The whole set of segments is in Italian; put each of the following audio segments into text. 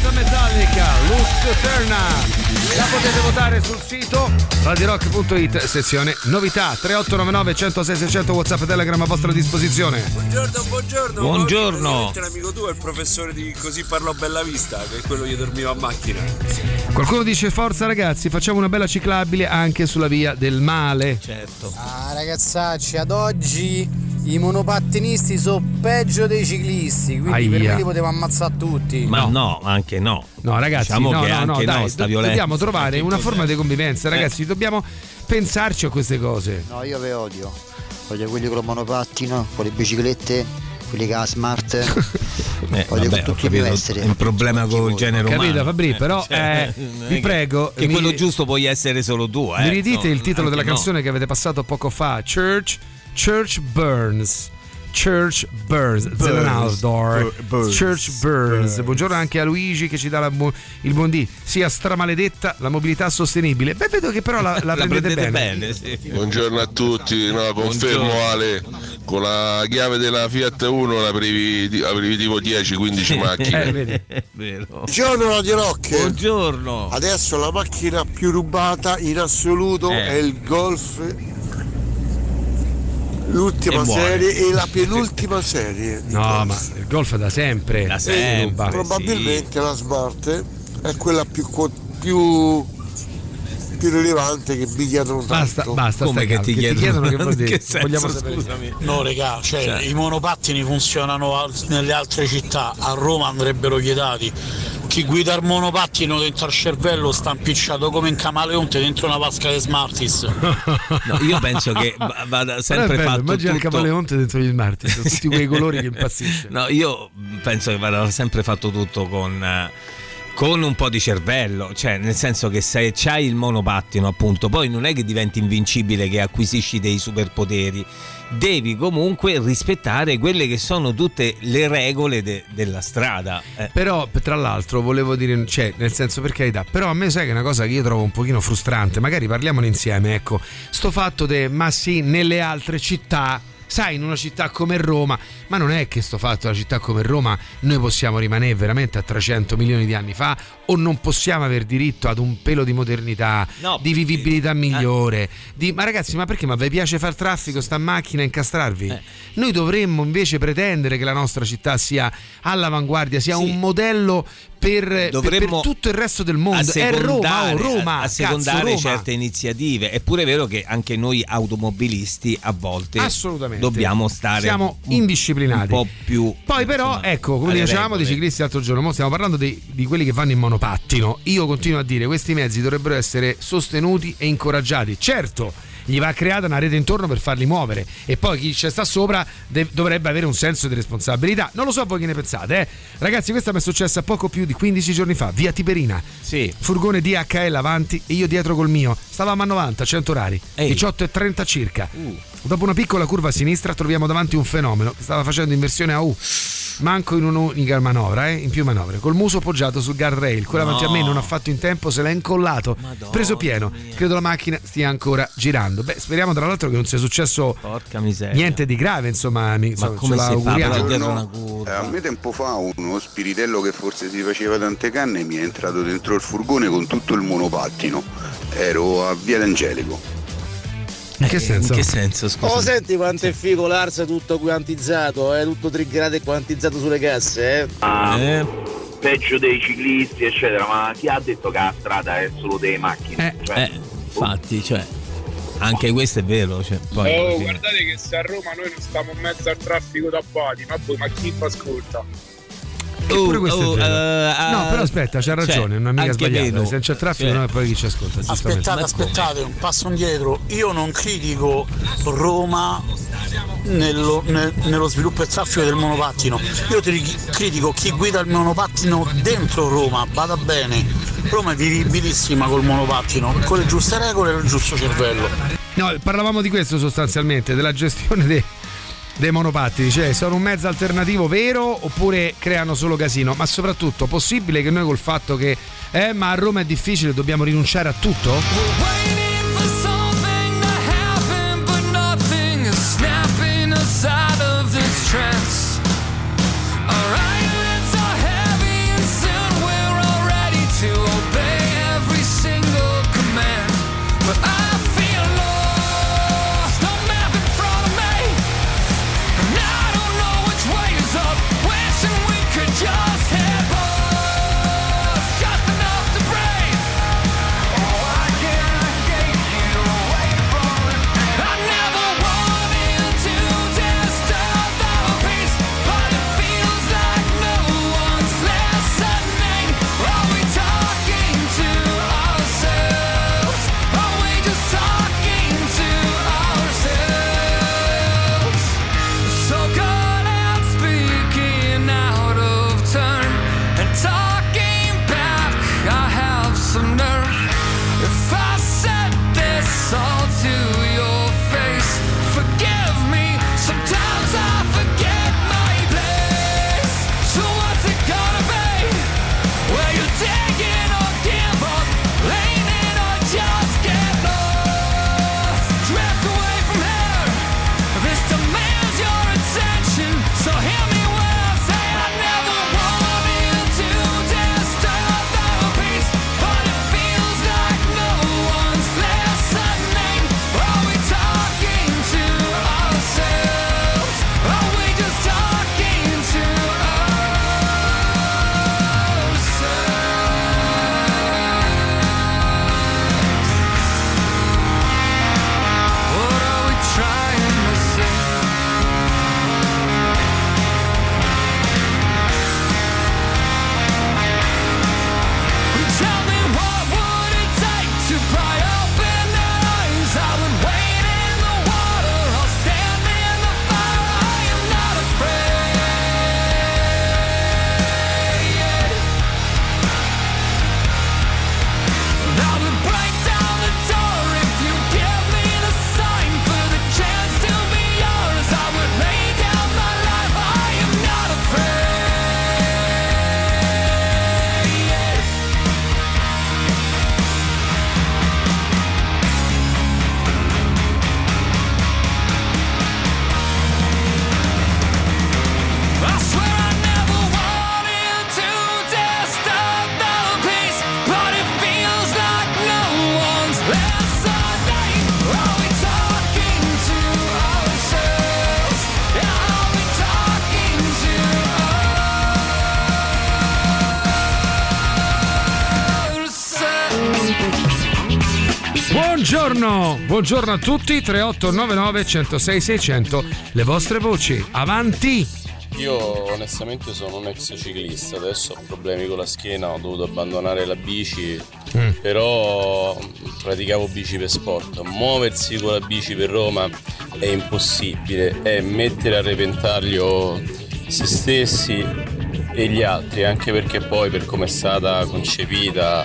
Filmata Metallica, Lux Eterna. La potete votare sul sito radirock.it, sezione novità 3899 106 600 WhatsApp e Telegram a vostra disposizione. Buongiorno, buongiorno. Buongiorno. Ovviamente L'amico tuo è il professore di Così parlo a Bella Vista, che è quello che dormiva a macchina. Qualcuno dice forza ragazzi, facciamo una bella ciclabile anche sulla via del male. Certo. Ah, ragazzacci, ad oggi i monopattinisti sono peggio dei ciclisti, quindi per Aia. me li potevo ammazzare tutti. Ma no, anche no. No, ragazzi, Diciamo no, che no, no, anche dai, no, sta do- violenza. dobbiamo trovare Anche una forma di convivenza, Eh. ragazzi, dobbiamo pensarci a queste cose. No, io ve odio. Voglio quelli con il monopattino, con le biciclette, quelli che ha smart. Eh, Voglio vabbè, con ho tutti capito, esseri. È un problema col genere umano. Capito, Fabri, però, cioè, eh, non è vi che- prego, Che mi- quello giusto puoi essere solo tu, eh. Mi ridite no, il titolo della no. canzone che avete passato poco fa, Church, Church Burns. Church Burns, Zellenaldor, Burns, Church Burns. Buongiorno anche a Luigi che ci dà la bu- il buon dì. Sia stramaledetta la mobilità sostenibile. Beh, vedo che però la, la La prendete prendete bene. bene, sì. Buongiorno a tutti, no, confermo Buongiorno. Ale, con la chiave della Fiat 1 aprivi, aprivi tipo 10-15 Eh, macchine. vero. Buongiorno Radio Rock. Buongiorno. Adesso la macchina più rubata in assoluto Eh. è il Golf. L'ultima E serie e la penultima serie. di No, Golf. ma il golf da sempre. Da si sempre. Probabilmente la Smart è quella più, più, più rilevante che mi chiedono tanto. Basta, basta. Come che calmo. ti chiedono? che vuol dire? Che senso, Vogliamo sapere. scusami. No, regà, cioè, Cioè. i monopattini funzionano al- nelle altre città, a Roma andrebbero chiedati. Chi guida il monopattino dentro al cervello sta impicciato come un camaleonte dentro una vasca di Smarties. No, io penso che va- vada sempre bello, fatto immagina il tutto- camaleonte dentro gli smarti, sono tutti quei colori che impazzisce. No, io penso che vada sempre fatto tutto con, eh, con un po' di cervello, cioè nel senso che se c'hai il monopattino appunto, poi non è che diventi invincibile che acquisisci dei superpoteri, devi comunque rispettare quelle che sono tutte le regole de- della strada. eh. Però, tra l'altro, volevo dire, cioè, nel senso per carità, però a me sai che è una cosa che io trovo un pochino frustrante, magari parliamone insieme, ecco, sto fatto de, ma sì, nelle altre città, sai, in una città come Roma, ma non è che sto fatto una città come Roma noi possiamo rimanere veramente a 300 milioni di anni fa o non possiamo aver diritto ad un pelo di modernità, No, di vivibilità eh. migliore, di, ma ragazzi, ma perché? Ma vi piace far traffico, sta in macchina e incastrarvi? Eh. Noi dovremmo invece pretendere che la nostra città sia all'avanguardia, sia Sì. un modello per, Dovremmo per tutto il resto del mondo. È Roma, oh, Roma, a secondare cazzo, Roma. certe iniziative. È pure vero che anche noi automobilisti a volte Assolutamente. dobbiamo stare Siamo un- indisciplinati. un po' più Poi però, insomma, ecco, come dicevamo dei ciclisti l'altro giorno, mo stiamo parlando dei- di quelli che vanno in monopattino. Io continuo a dire, questi mezzi dovrebbero essere sostenuti e incoraggiati. Certo, gli va creata una rete intorno per farli muovere e poi chi ci sta sopra de- dovrebbe avere un senso di responsabilità. Non lo so voi che ne pensate, eh. Ragazzi, questa mi è successa poco più di 15 giorni fa, via Tiberina. Sì. Furgone DHL avanti e io dietro col mio. Stavamo a 90, 100 orari, Ehi. 18 e 30 circa. Uh. Dopo una piccola curva a sinistra troviamo davanti un fenomeno che stava facendo inversione a U. Manco in un'unica manovra, eh, in più manovre, col muso poggiato sul guardrail. Quello No. davanti a me non ha fatto in tempo, se l'ha incollato. Madonna preso pieno. mia. Credo la macchina stia ancora girando. Beh, speriamo tra l'altro che non sia successo niente di grave, insomma. mi- insomma, come ce si fa l'auguriamo. curva. Eh, a me tempo fa uno spiritello che forse si faceva tante canne mi è entrato dentro il furgone con tutto il monopattino. Ero a Via D'Angelico. In che senso? In che senso, scusa? Oh, senti quanto è figo l'Ars tutto quantizzato, è tutto triggerato e quantizzato sulle casse, eh? Eh, peggio dei ciclisti, eccetera, ma chi ha detto che la strada è solo delle macchine? Eh, Cioè, eh, infatti, cioè, anche questo è vero. Cioè, poi, Oh, guardate che se a Roma noi non stiamo in mezzo al traffico da body, ma poi ma chi mi ascolta? Eppure questo Oh, è vero. eh, no, eh, però aspetta, c'ha cioè, ragione, non è mica sbagliato. Se non c'è traffico, Cioè, no, e poi chi ci ascolta. Aspettate, aspettate, un passo indietro. Io non critico Roma nello, nel- nello sviluppo e traffico del monopattino. Io ti ri- critico chi guida il monopattino dentro Roma, vada bene. Roma è vivibilissima col monopattino, con le giuste regole e il giusto cervello. No, parlavamo di questo sostanzialmente, della gestione dei, dei monopattini, cioè sono un mezzo alternativo vero oppure creano solo casino, ma soprattutto possibile che noi col fatto che eh ma a Roma è difficile dobbiamo rinunciare a tutto? Buongiorno, a tutti, 3899 106 600, le vostre voci, avanti! Io onestamente sono un ex ciclista, adesso ho problemi con la schiena, ho dovuto abbandonare la bici, Mm. però praticavo bici per sport. Muoversi con la bici per Roma è impossibile, è mettere a repentaglio se stessi e gli altri, anche perché poi per come è stata concepita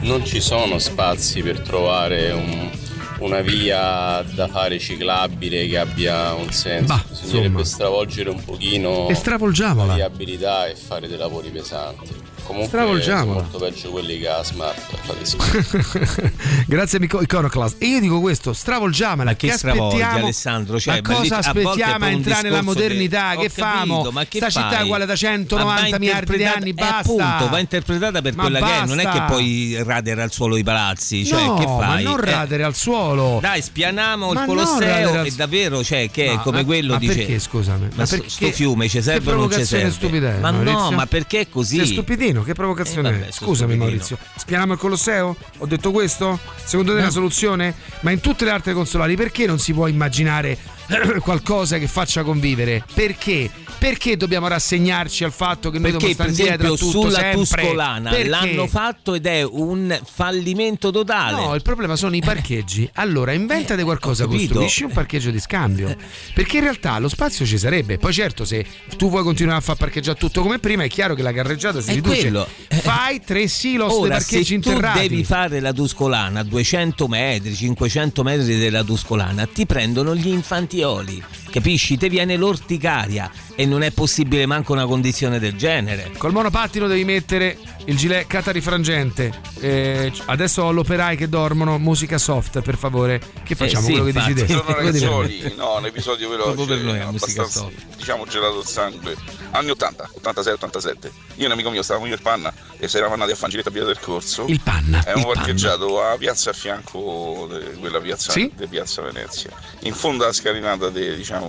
non ci sono spazi per trovare un- una via da fare ciclabile che abbia un senso. Bah, Bisognerebbe stravolgere un pochino E stravolgiamola. la viabilità e fare dei lavori pesanti. Comunque Stravolgiamola. molto peggio quelli che ha Smart. Grazie amico Iconoclast. E io dico questo, stravolgiamela. Ma che stravolgi, Alessandro? Cioè, ma cosa aspettiamo a entrare nella modernità? che- Che famo? capito, ma che Sta città è fai? uguale da Ma 190 va miliardi di anni, eh, basta. appunto, va interpretata per Ma quella che è, non è che basta. poi radere al suolo i palazzi. Cioè, no, che ma fai? non Eh, radere al suolo. Dai, spianiamo Ma il Colosseo al- e davvero, cioè, che è No, come ma- quello ma dice. perché, scusami? Ma, Ma perché- sto fiume ci che serve o non ci serve? è, ma no, ma perché è così? Sei stupidino, che provocazione Eh, vabbè, Scusami. Maurizio, spianiamo il Colosseo? Ho detto questo? Secondo te è una soluzione? Ma in tutte le altre consolari perché non si può immaginare qualcosa che faccia convivere? Perché? Perché dobbiamo rassegnarci al fatto che noi Perché dobbiamo per stare dietro tutto sulla sempre? Tuscolana Perché? l'hanno fatto ed è un fallimento totale. No, il problema sono i parcheggi. Allora, inventate qualcosa, ho capito. costruisci un parcheggio di scambio. Perché in realtà lo spazio ci sarebbe. Poi certo, se tu vuoi continuare a far parcheggiare tutto come prima, è chiaro che la carreggiata si È riduce. quello. Fai tre silos dei Ora, parcheggi se tu interrati. devi fare la Tuscolana a 200 metri, 500 metri della Tuscolana, ti prendono gli infantioli, capisci? Ti viene l'orticaria e non è possibile manco una condizione del genere. Col monopattino devi mettere il gilet catarifrangente. Eh, adesso ho l'operai che dormono, musica soft, per favore. Che facciamo? sì, quello che infatti. dici te. Buongiorno Quello che ragazzoli, no, un episodio veloce, Proprio per noi è musica abbastanza, diciamo gelato il sangue. Anni 80, 86, 87. Io e un amico mio stavamo io e il Panna e si eravamo andati a Fangiletta via del Corso. Il Panna. Il parcheggiato a piazza a fianco di quella piazza Sì? di piazza Venezia. In fondo alla scalinata de, diciamo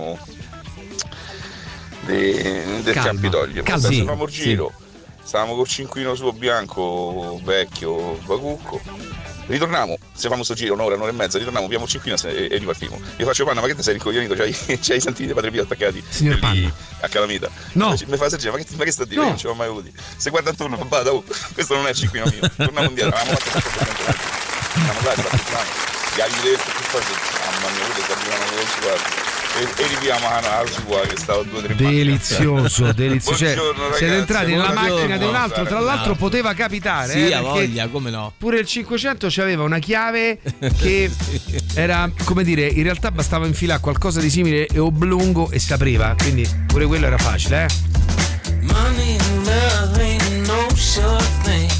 de- del Calma, Campidoglio. Poi Sì, stavamo il giro, stavamo col cinquino suo bianco, vecchio, bacucco. Ritorniamo, se famo sto giro un'ora, un'ora e mezza, ritorniamo, abbiamo il cinquino e, e ripartiamo. Io faccio panna, ma che ti sei rincoglionito? C'hai, c'hai i padri Pio attaccati Signor Panna. a Calamita? No. Mi fa Sergio, ma che, ma che sta a dire? No. Non ci ho mai avuti. Se guarda intorno, bada, oh, questo non è il cinquino mio. Torniamo indietro, avevamo fatto tutto. Siamo là, ripartiamo. Gli agli detto che poi, mamma mia, quelli il sguardo. E, e riviamo a alla sua che stava a due o tre. Delizioso, delizioso. Cioè, siete entrati nella macchina di un altro, tra l'altro poteva capitare. Sì, eh, a voglia, come no? Pure il 500 aveva una chiave che era, come dire, in realtà bastava infilare qualcosa di simile e oblungo e si apriva, quindi pure quello era facile, eh. Money and love ain't no sure thing.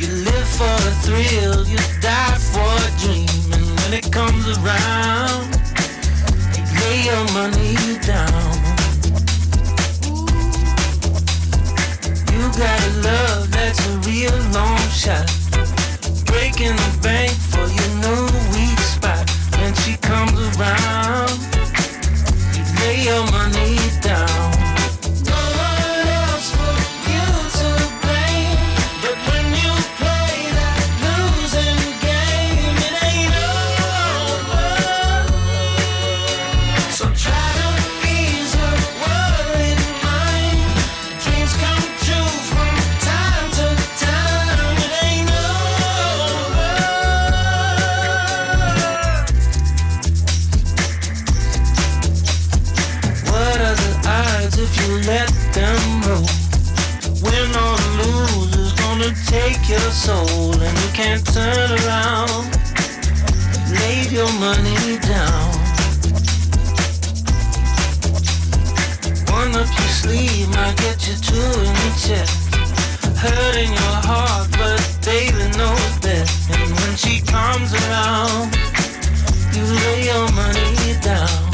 You live for a thrill, you die for a dream. And when it comes around, lay your money down. You got a love that's a real long shot. Breaking the bank for your new weak spot. When she comes around, you lay your money down. Take your soul, and you can't turn around. Lay your money down. One up your sleeve might get you two in the chest. Hurting your heart, but baby knows best. And when she comes around, you lay your money down.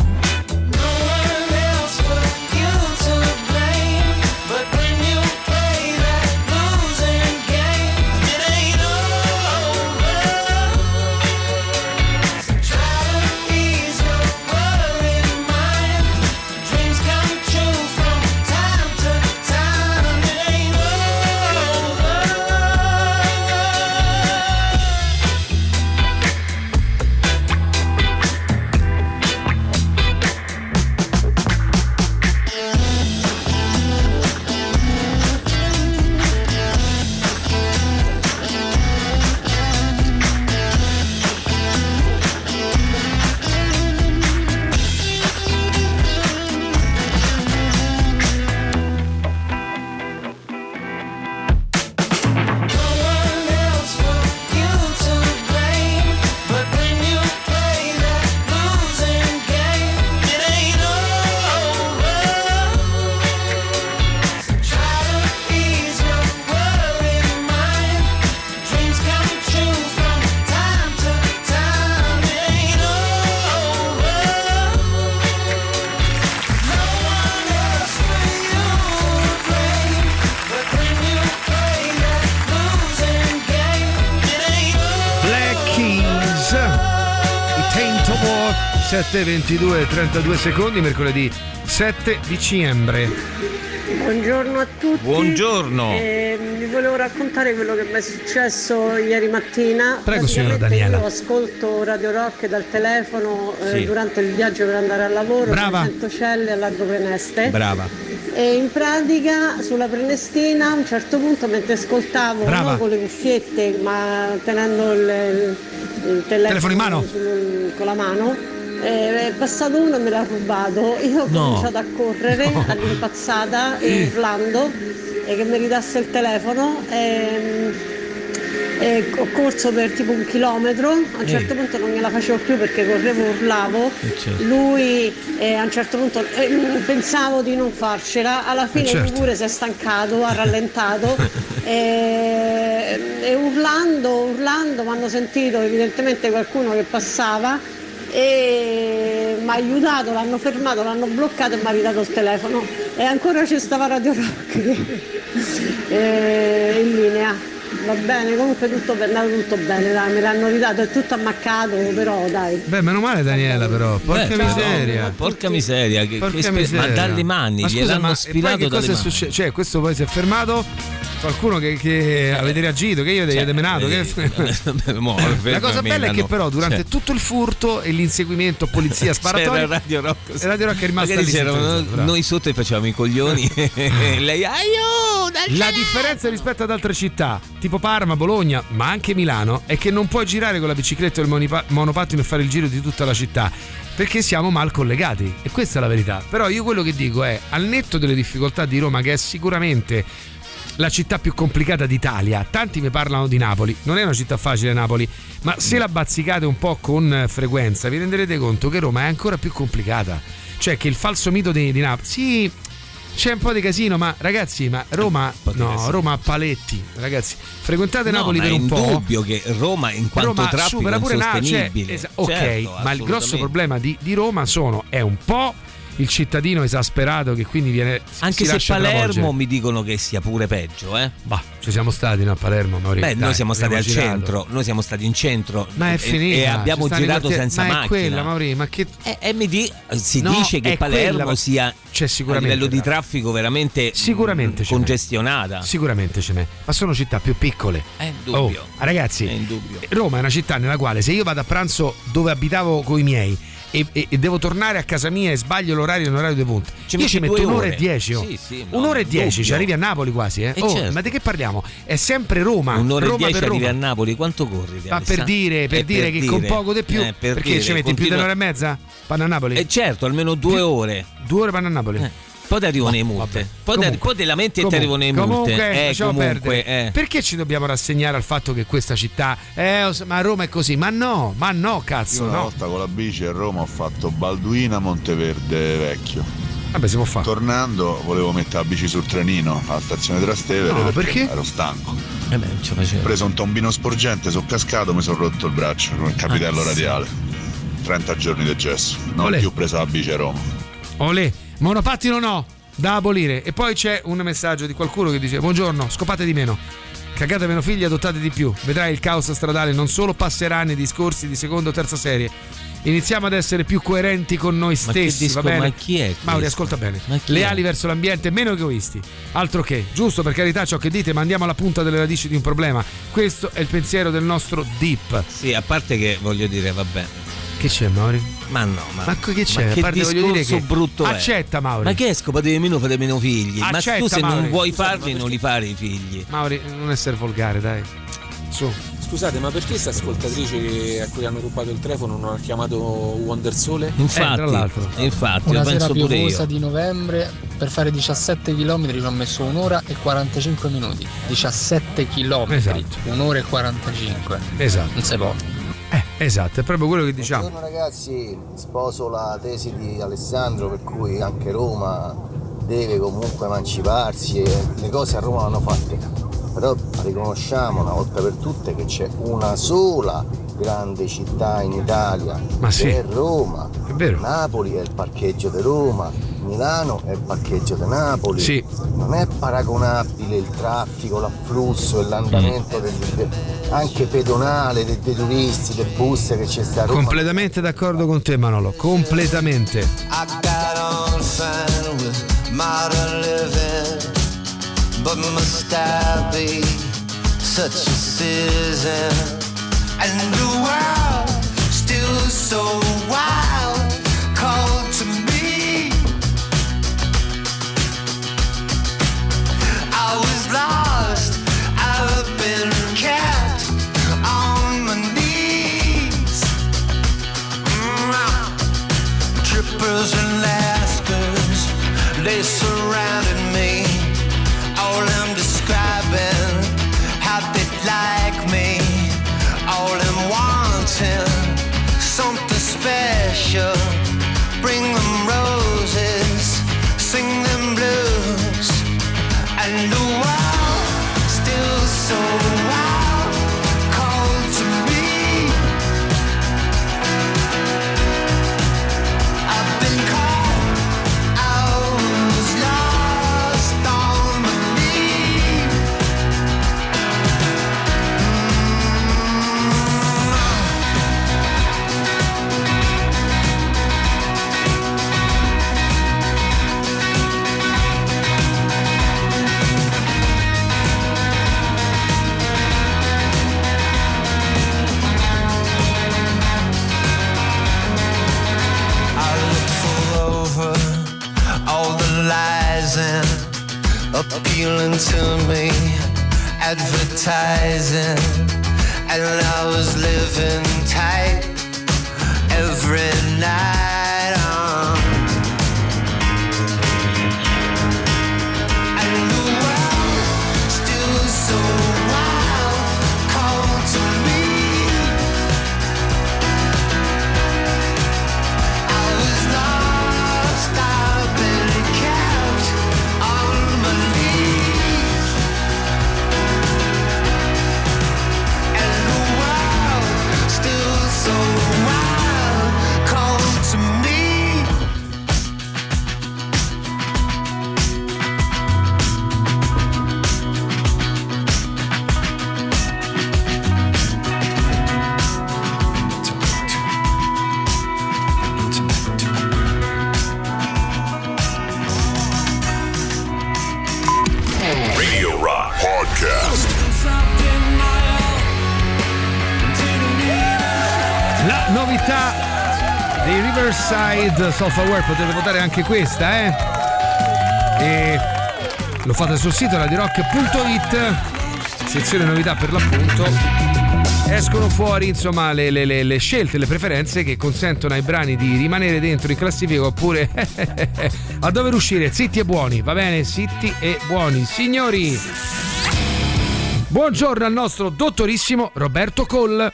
7, 22 32 secondi, mercoledì 7 dicembre. Buongiorno a tutti. Buongiorno. Eh, vi volevo raccontare quello che mi è successo ieri mattina. Prego, signora Daniela. Io ascolto Radio Rock dal telefono eh, Sì. durante il viaggio per andare al lavoro. Brava. a Centocelle a Largo Preneste. Brava. E in pratica sulla Prenestina a un certo punto mentre ascoltavo Brava. non con le cuffiette ma tenendo il, il- il telefono, Telefono in mano? sul- con la mano eh, è passato uno e me l'ha rubato io ho No. cominciato a correre all'impazzata e urlando e che mi ridasse il telefono ehm, e ho corso per tipo un chilometro, a un Eh. certo punto non gliela facevo più perché correvo, urlavo, certo. lui eh, a un certo punto eh, pensavo di non farcela, alla fine certo. pure si è stancato, ha rallentato e, e urlando, urlando mi hanno sentito evidentemente qualcuno che passava e mi ha aiutato, l'hanno fermato, l'hanno bloccato e mi ha ridato il telefono e ancora ci stava Radio Rock eh, in linea. Va bene, comunque tutto è andato tutto bene, dai, me l'hanno ridato, è tutto ammaccato, però dai. Beh, meno male Daniela però, porca Beh, però, miseria. porca miseria, che, Porca che spe- miseria. ma dalle mani, Ma scusa, gliel'hanno ma e poi sfilato che cosa è successo? Cioè, questo poi si è fermato. Qualcuno che, che avete reagito, che io Cioè, avete menato. eh, che- mo, La cosa bella è che però durante Cioè, tutto il furto e l'inseguimento polizia sparatoria Radio Rock. Radio Rock è rimasta lì sintonizzato, bravo. noi sotto e facevamo i coglioni e lei aiuto La differenza rispetto ad altre città, tipo Parma, Bologna, ma anche Milano, è che non puoi girare con la bicicletta o il monipa- monopattino e fare il giro di tutta la città. Perché siamo mal collegati e questa è la verità. Però io quello che dico è, al netto delle difficoltà di Roma, che è sicuramente la città più complicata d'Italia, tanti mi parlano di Napoli, non è una città facile Napoli, ma se la bazzicate un po' con eh, frequenza vi renderete conto che Roma è ancora più complicata. Cioè che il falso mito di, di Napoli... Sì, c'è un po' di casino, ma ragazzi, ma Roma, no, Roma a paletti, ragazzi, frequentate No, Napoli ma per è un po'. indubbio che Roma in quanto Roma traffico supera è pure Napoli, cioè, esa- ok, Certo, ma il grosso problema di, di Roma sono è un po' il cittadino esasperato che quindi viene Anche se Palermo travolgere. mi dicono che sia pure peggio, eh. Bah, ci siamo stati no, a Palermo, Mauri. Beh, Dai, noi siamo stati al abbiamo girato. centro, noi siamo stati in centro Ma è e, finita. e abbiamo stanno i girato quartieri- senza ma macchina. è quella, Mauri, ma che E, e mi di- si No, dice che Palermo quella, sia c'è a sicuramente livello di traffico veramente Sicuramente mm, ce n'è. congestionata. Sicuramente ce n'è, ma sono città più piccole. È indubbio. Oh, ragazzi, È indubbio. Roma è una città nella quale se io vado a pranzo dove abitavo con i miei e, e- e devo tornare a casa mia e sbaglio l'orario in orario di punta, Ci io ci metto un'ora ore. e dieci. oh. Sì, sì, no, un'ora e dieci, ci arrivi a Napoli quasi. Eh? Eh, Oh, certo. Ma di che parliamo? È sempre Roma. Un'ora e Roma dieci per arrivi a Napoli, quanto corri? Ma per dire, per Eh, dire che con poco di più, Eh, per perché dire, ci metti più di continua- un'ora e mezza? Vanno a Napoli? Eh certo, almeno due ore. Due ore vanno a Napoli. Poi ti arrivano le multe. Poi, Comunque, poi te lamenti e ti arrivano le multe. Comunque, eh, comunque, perdere. eh. Perché ci dobbiamo rassegnare al fatto che questa città, eh, ma Roma è così? Ma no, ma no, cazzo, Io una no. volta con la bici a Roma ho fatto Balduina Monteverde Vecchio. Vabbè, si può fare. Tornando volevo mettere la bici sul trenino alla stazione Trastevere No, perché, perché? ero stanco. Eh beh, non ce facevo. Ho preso un tombino sporgente, sono cascato, mi sono rotto il braccio con il capitello Ah, radiale. 30 giorni di gesso. Non Olè. ho più preso la bici a Roma. Olè, monopattino no, da abolire. E poi c'è un messaggio di qualcuno che dice: Buongiorno, scopate di meno. Cagate meno figli, adottate di più. Vedrai il caos stradale non solo passerà nei discorsi di seconda o terza serie. Iniziamo ad essere più coerenti con noi stessi, disco- va bene? ma chi è Mauri, ascolta bene. Leali verso l'ambiente, meno egoisti. Altro che, giusto per carità ciò che dite, ma andiamo alla punta delle radici di un problema. Questo è il pensiero del nostro Deep. Sì, a parte che voglio dire, vabbè. Che c'è, Mauri? Ma no, ma, Ma che c'è? Ma che parte voglio che- brutto è? Accetta, Mauri. Ma che è scopate di meno, fate meno figli? ma Accetta, tu se non Mauri. vuoi Scusate, farli, non li fare i figli. Mauri, non essere volgare, dai. Su. Scusate, ma perché questa ascoltatrice a cui hanno rubato il telefono non ha chiamato Wonder Sole? Infatti, Eh, infatti, Una sera piovosa io. di novembre per fare 17 km ci ho messo un'ora e 45 minuti. 17 km, Esatto. un'ora e 45. Esatto. Non si può. Esatto, è proprio quello che diciamo. Buongiorno ragazzi, sposo la tesi di Alessandro per cui anche Roma deve comunque emanciparsi e le cose a Roma vanno fatte. Però riconosciamo una volta per tutte che c'è una sola grande città in Italia, Ma sì. che è Roma. È vero. Napoli è il parcheggio di Roma, Milano è il parcheggio di Napoli. Sì. Non è paragonabile il traffico, l'afflusso e l'andamento Mm. degli... anche pedonale dei, dei turisti, del bus che c'è sta a Roma. Completamente d'accordo con te Manolo, completamente. I got on fine with modern living, but must I be such a citizen? And the world still so wild, to me, advertising, and I was living tight every night. Riverside Software, potete votare anche questa, eh? E lo fate sul sito radirock.it, sezione novità per l'appunto. Escono fuori insomma le, le- le- le scelte, le preferenze che consentono ai brani di rimanere dentro in classifica oppure a dover uscire zitti e buoni, va bene? Zitti e buoni. Signori, buongiorno al nostro dottorissimo Roberto Coll.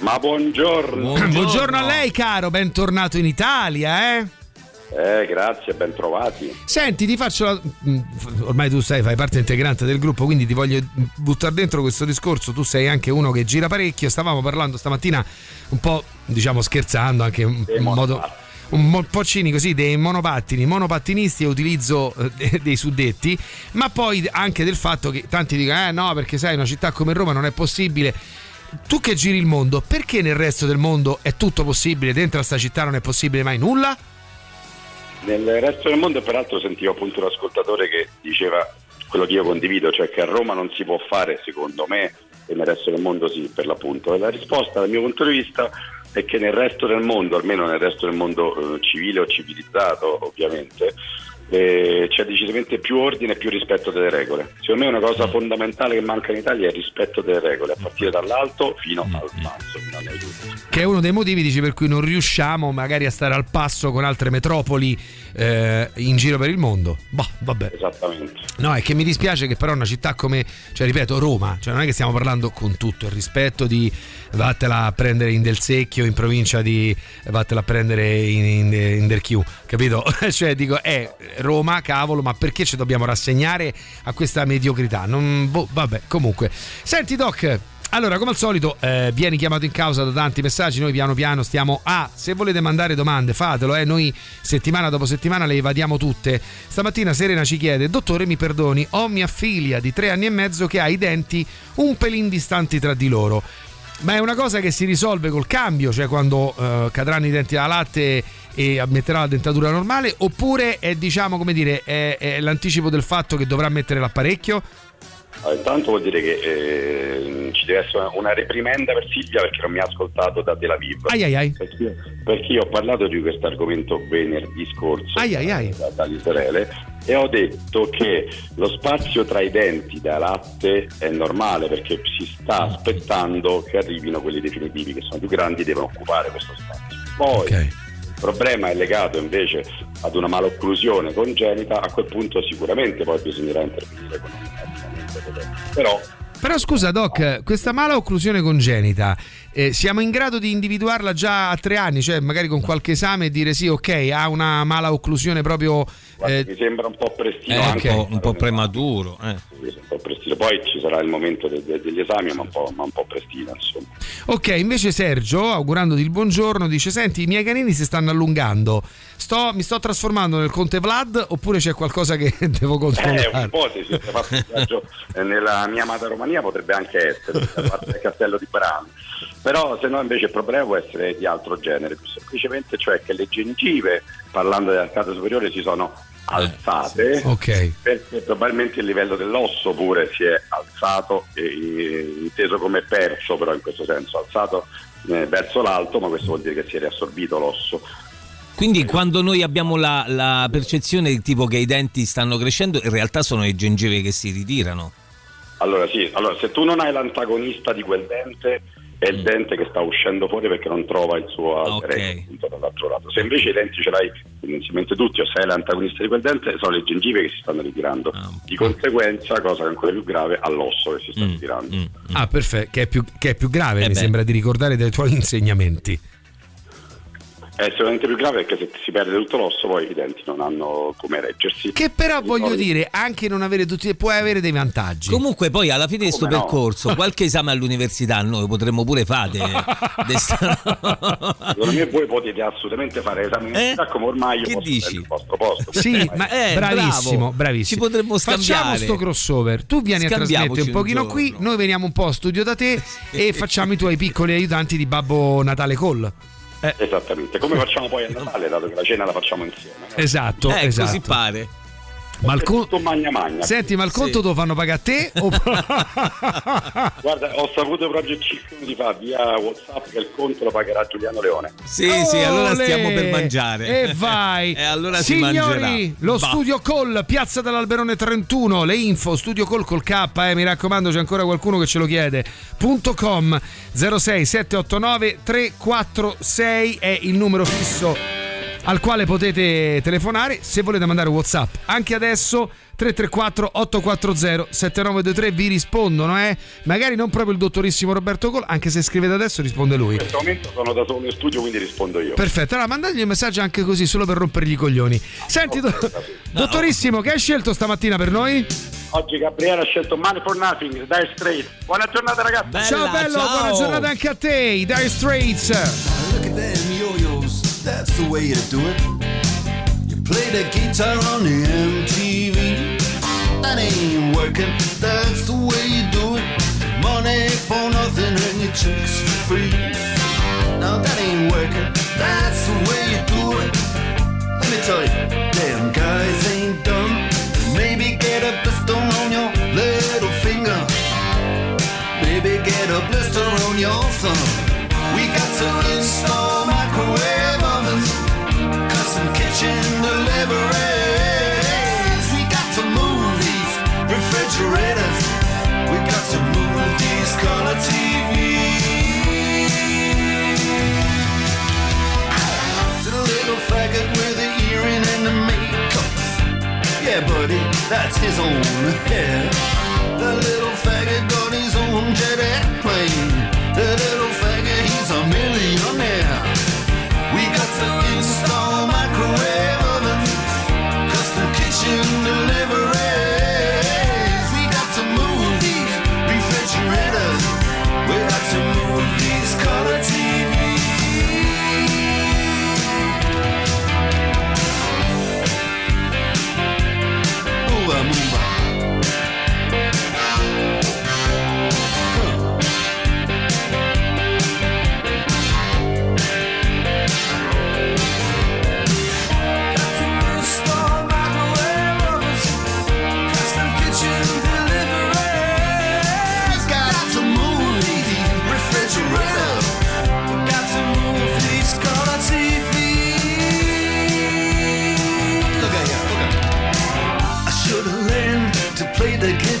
Ma buongiorno. Buongiorno a lei, caro, bentornato in Italia, eh? Eh, grazie, ben trovati. Senti, ti faccio la... mm, Ormai tu sai, fai parte integrante del gruppo, quindi ti voglio buttare dentro questo discorso. Tu sei anche uno che gira parecchio. Stavamo parlando stamattina un po', diciamo, scherzando, anche in modo un po' cinico, sì, dei monopattini, monopattinisti e utilizzo eh, de- dei suddetti, ma poi anche del fatto che tanti dicono, eh no, perché sai, una città come Roma non è possibile. Tu che giri il mondo, perché nel resto del mondo è tutto possibile, dentro a sta città non è possibile mai nulla? Nel resto del mondo, peraltro, sentivo appunto un ascoltatore che diceva quello che io condivido, cioè che a Roma non si può fare, secondo me, e nel resto del mondo sì, per l'appunto. E la risposta, dal mio punto di vista, è che nel resto del mondo, almeno nel resto del mondo eh, civile o civilizzato, ovviamente, eh, c'è decisamente più ordine e più rispetto delle regole. Secondo me una cosa fondamentale che manca in Italia è il rispetto delle regole, a partire dall'alto fino al basso, fino alle giuste. Che è uno dei motivi dici, per cui non riusciamo magari a stare al passo con altre metropoli eh, in giro per il mondo. Boh, vabbè. Esattamente. No, è che mi dispiace che però una città come, cioè ripeto, Roma, cioè non è che stiamo parlando con tutto il rispetto di vattela a prendere in Del Secchio, in provincia di vattela a prendere in, in, in Del Chiù, capito? cioè dico, è Roma, cavolo, ma perché ci dobbiamo rassegnare a questa mediocrità? Non, boh, vabbè, comunque. Senti Doc, Allora, come al solito, eh, vieni chiamato in causa da tanti messaggi. Noi piano piano stiamo a. se volete mandare domande, fatelo. Eh. Noi settimana dopo settimana le evadiamo tutte. Stamattina Serena ci chiede: Dottore, mi perdoni, ho mia figlia di tre anni e mezzo che ha i denti un pelin distanti tra di loro. Ma è una cosa che si risolve col cambio, cioè quando eh, cadranno i denti alla latte e metterà la dentatura normale, oppure è diciamo come dire, è, è l'anticipo del fatto che dovrà mettere l'apparecchio? Intanto vuol dire che eh, ci deve essere una reprimenda per Silvia perché non mi ha ascoltato da Tel Aviv. Ai ai ai. Perché, perché io ho parlato di questo argomento venerdì scorso Ai ai ai. da, da Israele e ho detto che lo spazio tra i denti da latte è normale perché si sta aspettando che arrivino quelli definitivi che sono più grandi e devono occupare questo spazio. Poi il problema è legato invece ad una malocclusione congenita, a quel punto sicuramente poi bisognerà intervenire con. Però Però scusa Doc, questa mala occlusione congenita, eh, siamo in grado di individuarla già a tre anni, cioè magari con qualche esame e dire sì, ok, ha una mala occlusione proprio... eh, mi sembra un po' prestino È un anche po', un po' prematuro. eh. Sì, un po' prestino. Poi ci sarà il momento de- de- degli esami, ma un po', ma un po' prestino, insomma. Ok, invece Sergio, augurandoti il buongiorno, dice: Senti, i miei canini si stanno allungando. Sto- mi sto trasformando nel Conte Vlad oppure c'è qualcosa che devo Eh, controllare? un'ipotesi, se fatto un viaggio eh, nella mia amata Romania potrebbe anche essere, da parte del castello di Brano. Però se no invece il problema può essere di altro genere, più semplicemente cioè che le gengive, parlando dell'arcata superiore, si sono alzate Ok. perché probabilmente il livello dell'osso pure si è alzato, e, e, inteso come perso però in questo senso, alzato eh, verso l'alto, ma questo vuol dire che si è riassorbito l'osso. Quindi quando noi abbiamo la, la percezione del tipo che i denti stanno crescendo, in realtà sono le gengive che si ritirano. Allora sì, allora, se tu non hai l'antagonista di quel dente, è il dente che sta uscendo fuori perché non trova il suo alter ego, appunto, dall'altro lato. Se invece i denti ce l'hai tendenzialmente tutti, o sei l'antagonista di quel dente, sono le gengive che si stanno ritirando. Di conseguenza, cosa che è ancora più grave, all'osso che si sta ritirando. Ah, perfetto, che è più, che è più grave, Eh mi beh. sembra di ricordare dai tuoi insegnamenti. È sicuramente più grave perché se si perde tutto l'osso poi i denti non hanno come reggersi. Che però voglio solito- dire, anche non avere tutti, puoi avere dei vantaggi. Comunque poi alla fine di questo no? percorso, qualche esame all'università noi potremmo pure fare. Secondo me voi potete assolutamente fare esami università come ormai io posso prendere il vostro posto. Sì, ma Eh, bravissimo, bravissimo. Ci potremmo Facciamo scambiare. sto crossover. Tu vieni a trasmettere un un pochino qui, noi veniamo un po' a studio da te e facciamo i tuoi piccoli aiutanti di Babbo Natale Call. Esattamente, come facciamo poi a Natale, dato che la cena la facciamo insieme. no? Esatto, Eh, esatto. così pare. Ma il con- Tutto magna magna. Senti, ma il conto te lo fanno pagare a te? o- Guarda, ho saputo proprio 5 minuti fa via WhatsApp che il conto lo pagherà Giuliano Leone. Sì, sì, allora stiamo per mangiare. E vai. e allora si Signori, mangerà. lo Va. studio call, Piazza dell'Alberone 31, le info, studio call col K, eh, mi raccomando, c'è ancora qualcuno che ce lo chiede. Punto .com 06 789 346 è il numero fisso al quale potete telefonare se volete mandare WhatsApp. Anche adesso 334 840 7923 vi rispondono, eh? Magari non proprio il dottorissimo Roberto Col, anche se scrivete adesso risponde lui. In questo momento sono da solo in studio, quindi rispondo io. Perfetto, allora mandategli un messaggio anche così, solo per rompergli i coglioni. Senti, do- dottorissimo, che hai scelto stamattina per noi? Oggi Gabriele ha scelto Money for Nothing, Dire Straight. Buona giornata ragazzi. ciao bello, buona giornata anche a te, i Dire Straits. Look at them that's the way you do it. You play the guitar on the MTV. That ain't working, that's the way you do it. Money for nothing and your chicks for free. Now that ain't working, that's the way you do it. Let me tell you, damn guys ain't dumb. Maybe get a blister on your little finger. Maybe get a blister on your thumb. We got to install microwave kitchen deliveries. We got move these refrigerators. We got move these color the little faggot with the earring and the makeup. Yeah, buddy, that's his own hair. The little faggot got his own jet airplane. The little faggot, he's a millionaire.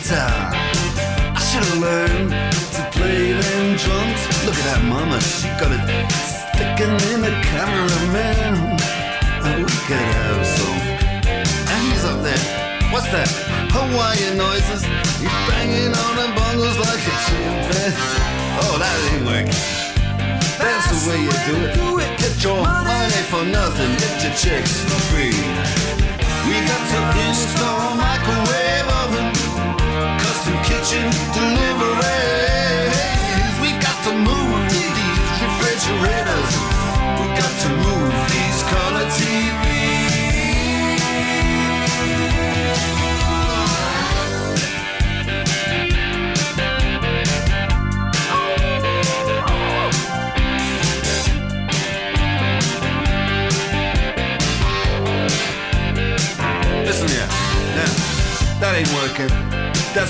Guitar. I should have learned to play them drums. Look at that mama, she got it sticking in the cameraman. And we could have some. And he's up there. What's that? Hawaiian noises. He's banging on the bongos like a chimpanzee. Oh, that ain't working. That's the way you do it. Get your money for nothing. Get your chicks for free. We got to install microwave oven, kitchen deliveries. We got to move these refrigerators. We got to move these color TVs.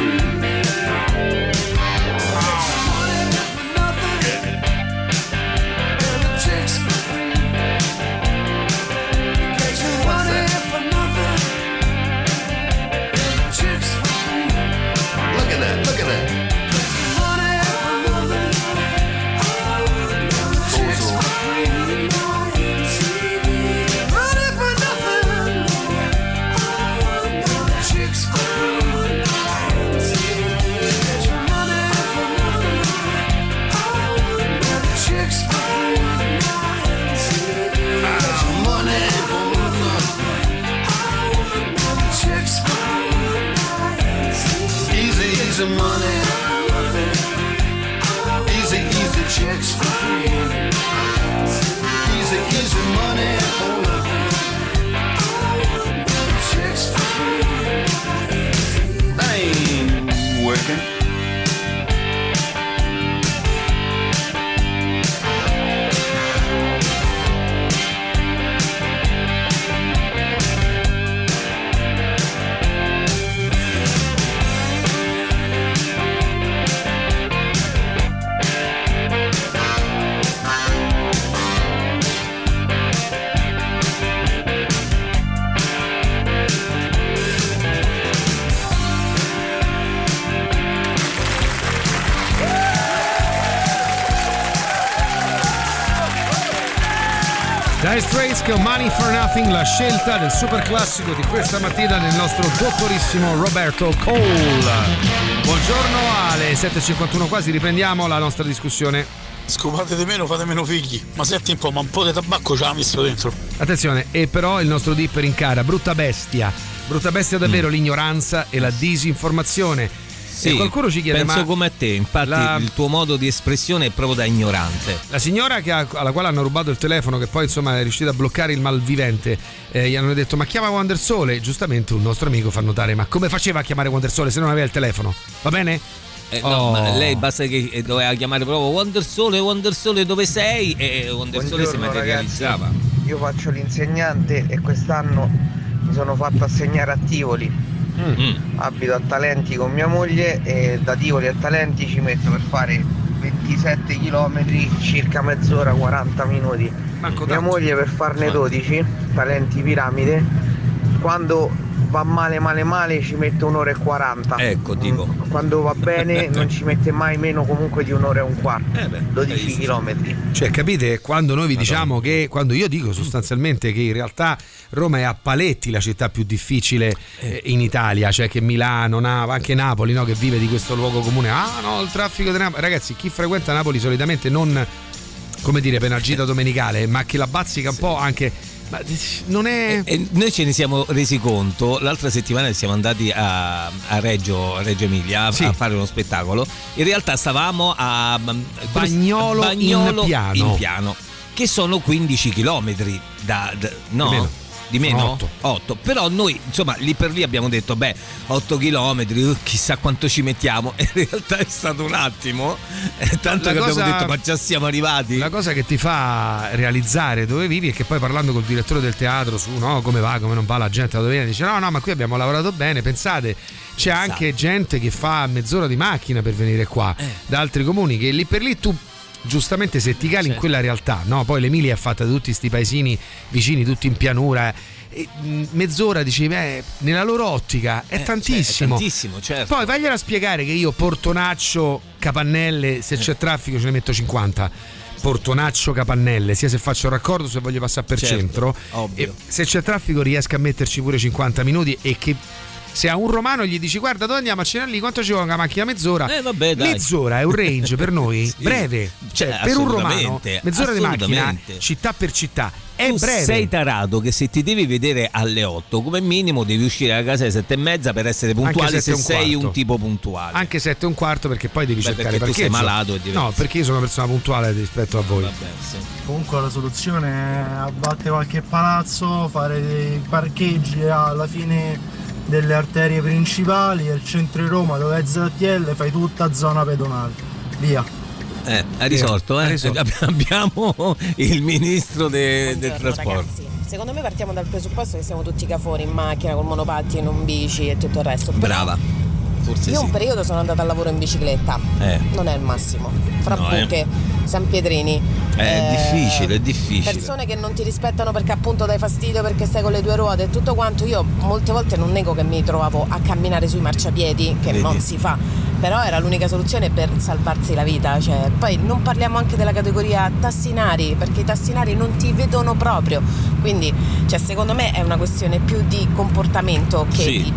see. Dire Straits con Money for Nothing, la scelta del super classico di questa mattina del nostro dottorissimo Roberto Cole. Buongiorno alle 7.51 quasi, riprendiamo la nostra discussione. Scopate di meno, fate meno figli. Ma senti un po', ma un po' di tabacco ce l'ha messo dentro. Attenzione, e però il nostro dipper incara, brutta bestia, brutta bestia davvero l'ignoranza e la disinformazione. Sì, e qualcuno ci chiede penso ma come a te, infatti la- il tuo modo di espressione è proprio da ignorante. La signora che ha- alla quale hanno rubato il telefono, che poi insomma è riuscita a bloccare il malvivente, eh, gli hanno detto ma chiama Wonder Sole. Giustamente un nostro amico fa notare ma come faceva a chiamare Wonder Sole se non aveva il telefono? Va bene? Eh, no, Oh. ma lei basta che eh, doveva chiamare proprio Wonder Sole, Wonder Sole dove sei? E Wonder Sole si materializzava. Io faccio l'insegnante e quest'anno mi sono fatto assegnare a Tivoli. Mm. Abito a Talenti con mia moglie e da Tivoli a Talenti ci metto per fare 27 km, circa mezz'ora, 40 minuti. mia moglie per farne 12, Talenti Piramide, quando va male male male ci mette un'ora e 40. Ecco, tipo. Quando va bene non ci mette mai meno comunque di un'ora e un quarto. 12 km. Cioè, capite? Quando noi vi diciamo che, quando io dico sostanzialmente che in realtà Roma è a paletti la città più difficile eh, in Italia, cioè che Milano, Nav- anche Napoli, no, che vive di questo luogo comune. Ah no, il traffico di Napoli. Ragazzi, chi frequenta Napoli solitamente non come dire, per una gita domenicale, ma che la bazzica un po' anche. Ma non è. E noi ce ne siamo resi conto. L'altra settimana siamo andati a, a Reggio, a Reggio Emilia a- Sì. a fare uno spettacolo. In realtà stavamo a Bagnolo in piano. in piano, che sono 15 km da, da- no? Di meno. Di meno? Sono otto. 8. Però noi, insomma, lì per lì abbiamo detto, beh, 8 km, chissà quanto ci mettiamo. E in realtà è stato un attimo. eh, tanto La che cosa- abbiamo detto, ma già siamo arrivati. La cosa che ti fa realizzare dove vivi è che poi parlando col direttore del teatro su no, come va, come non va la gente da dove viene, dice no, no, ma qui abbiamo lavorato bene, pensate, c'è anche gente che fa mezz'ora di macchina per venire qua Eh. da altri comuni che lì per lì tu giustamente se ti cali in quella realtà, no? Poi l'Emilia è fatta da tutti questi paesini vicini, tutti in pianura. E mh, mezz'ora dici, beh, nella loro ottica è Eh, tantissimo. cioè, è tantissimo, certo. Poi vagliela a spiegare che io Portonaccio, Capannelle, se c'è traffico ce ne metto 50. Portonaccio Capannelle, sia se faccio il raccordo se voglio passare per Certo, centro. ovvio. E se c'è traffico riesco a metterci pure 50 minuti e che se a un romano gli dici guarda dove andiamo a cenare lì quanto ci vuole una macchina mezz'ora Eh, vabbè, dai. mezz'ora è un range per noi Sì. breve cioè Eh, per un romano mezz'ora di macchina città per città è tu breve sei tarato che se ti devi vedere alle 8 come minimo devi uscire da casa alle 7 e mezza per essere puntuale Anche se sette e un sei quarto. un tipo puntuale anche 7 e un quarto perché poi devi Beh, cercare perché tu sei parcheggio. malato, diverso. no perché io sono una persona puntuale rispetto a voi Comunque la soluzione è abbattere qualche palazzo, fare dei parcheggi alla fine delle arterie principali e il centro di Roma dove è ZTL fai tutta zona pedonale. Via. eh, hai risolto, eh? abbiamo il ministro de- del trasporto ragazzi. Secondo me partiamo dal presupposto che siamo tutti cafoni in macchina, col monopattino, in bici e tutto il resto. Però brava forse Io sì un periodo sono andata al lavoro in bicicletta. Eh. Non è il massimo. Fra No, eh. Buche, San Pietrini. è eh, difficile è difficile Persone che non ti rispettano perché appunto dai fastidio perché stai con le due ruote e tutto quanto. Io molte volte non nego che mi trovavo a camminare sui marciapiedi, che Vedi. non si fa. Però era l'unica soluzione per salvarsi la vita. Cioè, poi non parliamo anche della categoria tassinari, perché i tassinari non ti vedono proprio. Quindi, cioè, secondo me è una questione più di comportamento che Sì, di,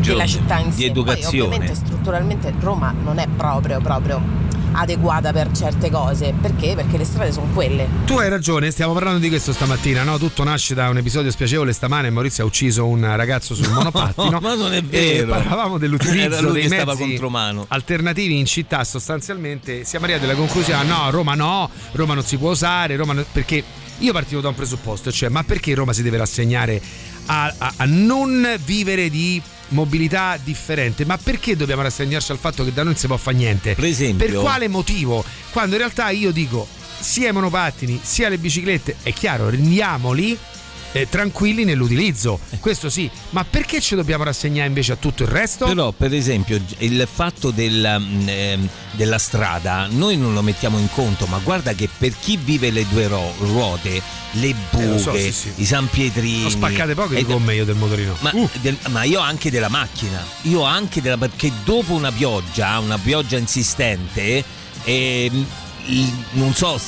della città in Di sé. educazione. Poi, ovviamente strutturalmente Roma non è proprio, proprio adeguata per certe cose. Perché? Perché le strade sono quelle. Tu hai ragione, stiamo parlando di questo stamattina, no? Tutto nasce da un episodio spiacevole stamane. Maurizio ha ucciso un ragazzo sul monopattino. ma non è vero parlavamo dell'utilizzo dei che stava mezzi contro mano alternativi in città sostanzialmente. Siamo arrivati alla conclusione: no, Roma no, Roma non si può usare, Roma no- perché io partivo da un presupposto, cioè ma perché Roma si deve rassegnare a, a- a non vivere di mobilità differente, ma perché dobbiamo rassegnarci al fatto che da noi non si può fare niente? Per esempio- Per quale motivo? Quando in realtà io dico sia i monopattini sia le biciclette, è chiaro, rendiamoli eh, tranquilli nell'utilizzo. Questo sì, ma perché ci dobbiamo rassegnare invece a tutto il resto? Però, per esempio, il fatto del, mm, ehm, della strada noi non lo mettiamo in conto, ma guarda che per chi vive le due ro- ruote, le buche, Eh, so, sì, sì. i San Pietrini. Ho spaccate poche di gomme io del motorino. Ma, del- ma io anche della macchina, io anche della perché dopo una pioggia, una pioggia insistente, ehm, non so,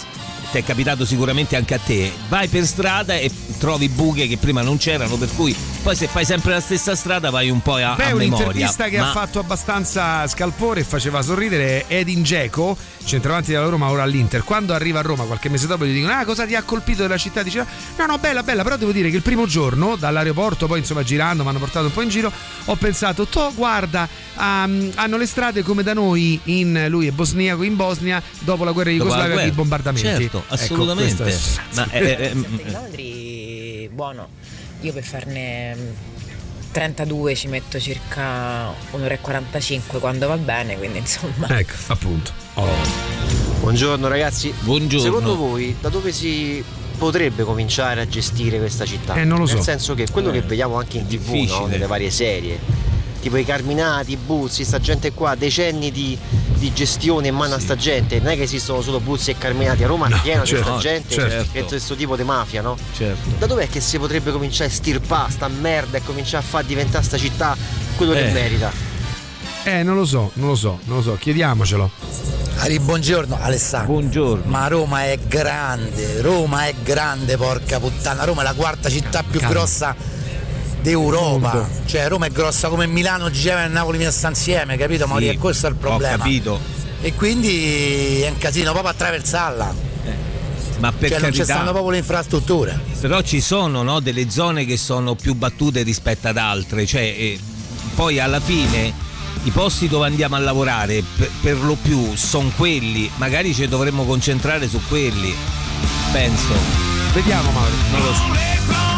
ti è capitato sicuramente anche a te, vai per strada e trovi buche che prima non c'erano, per cui poi se fai sempre la stessa strada vai un po' a, Beh, a memoria. un'intervista che Ma- ha fatto abbastanza scalpore e faceva sorridere Edin Dzeko, centravanti della Roma ora all'Inter. Quando arriva a Roma qualche mese dopo gli dicono "Ah, cosa ti ha colpito della città?" Dice "No, no, bella, bella, però devo dire che il primo giorno dall'aeroporto, poi insomma girando, mi hanno portato un po' in giro, ho pensato "To, guarda, ehm, hanno le strade come da noi in lui è bosniaco in Bosnia dopo la guerra di Jugoslavia di bombardamenti". Certo, Ecco, assolutamente. questo è- Ma, eh, mm, 7 km buono. Io per farne mm, 32 ci metto circa un'ora e 45 quando va bene, quindi insomma. Ecco, appunto. Buongiorno ragazzi. Buongiorno. Secondo voi da dove si potrebbe cominciare a gestire questa città? Eh, non lo so. Nel senso che quello Eh, che vediamo anche in tv, no? nelle varie serie, tipo i Carminati, i Buzzi, sta gente qua, decenni di, di gestione in mano a sta gente, non è che esistono solo Buzzi e Carminati, a Roma è No, pieno certo, di sta gente certo. che è questo tipo di mafia, no? Certo. Da dov'è che si potrebbe cominciare a stirpare sta merda e cominciare a far diventare sta città quello che Eh. merita? Eh, non lo so, non lo so, non lo so, chiediamocelo. Ari, buongiorno Alessandro. Buongiorno. Ma Roma è grande, Roma è grande, porca puttana. Roma è la quarta città più Calma. grossa d'Europa. Cioè Roma è grossa come Milano, Genova e Napoli messa insieme, capito? Sì, E questo è il problema. Ho capito. E quindi è un casino proprio attraversarla. ma per cioè non ci stanno proprio le infrastrutture. Però ci sono no, delle zone che sono più battute rispetto ad altre, cioè eh, poi alla fine i posti dove andiamo a lavorare per, per lo più sono quelli, magari ci dovremmo concentrare su quelli, penso. Vediamo Mauro. Non lo so.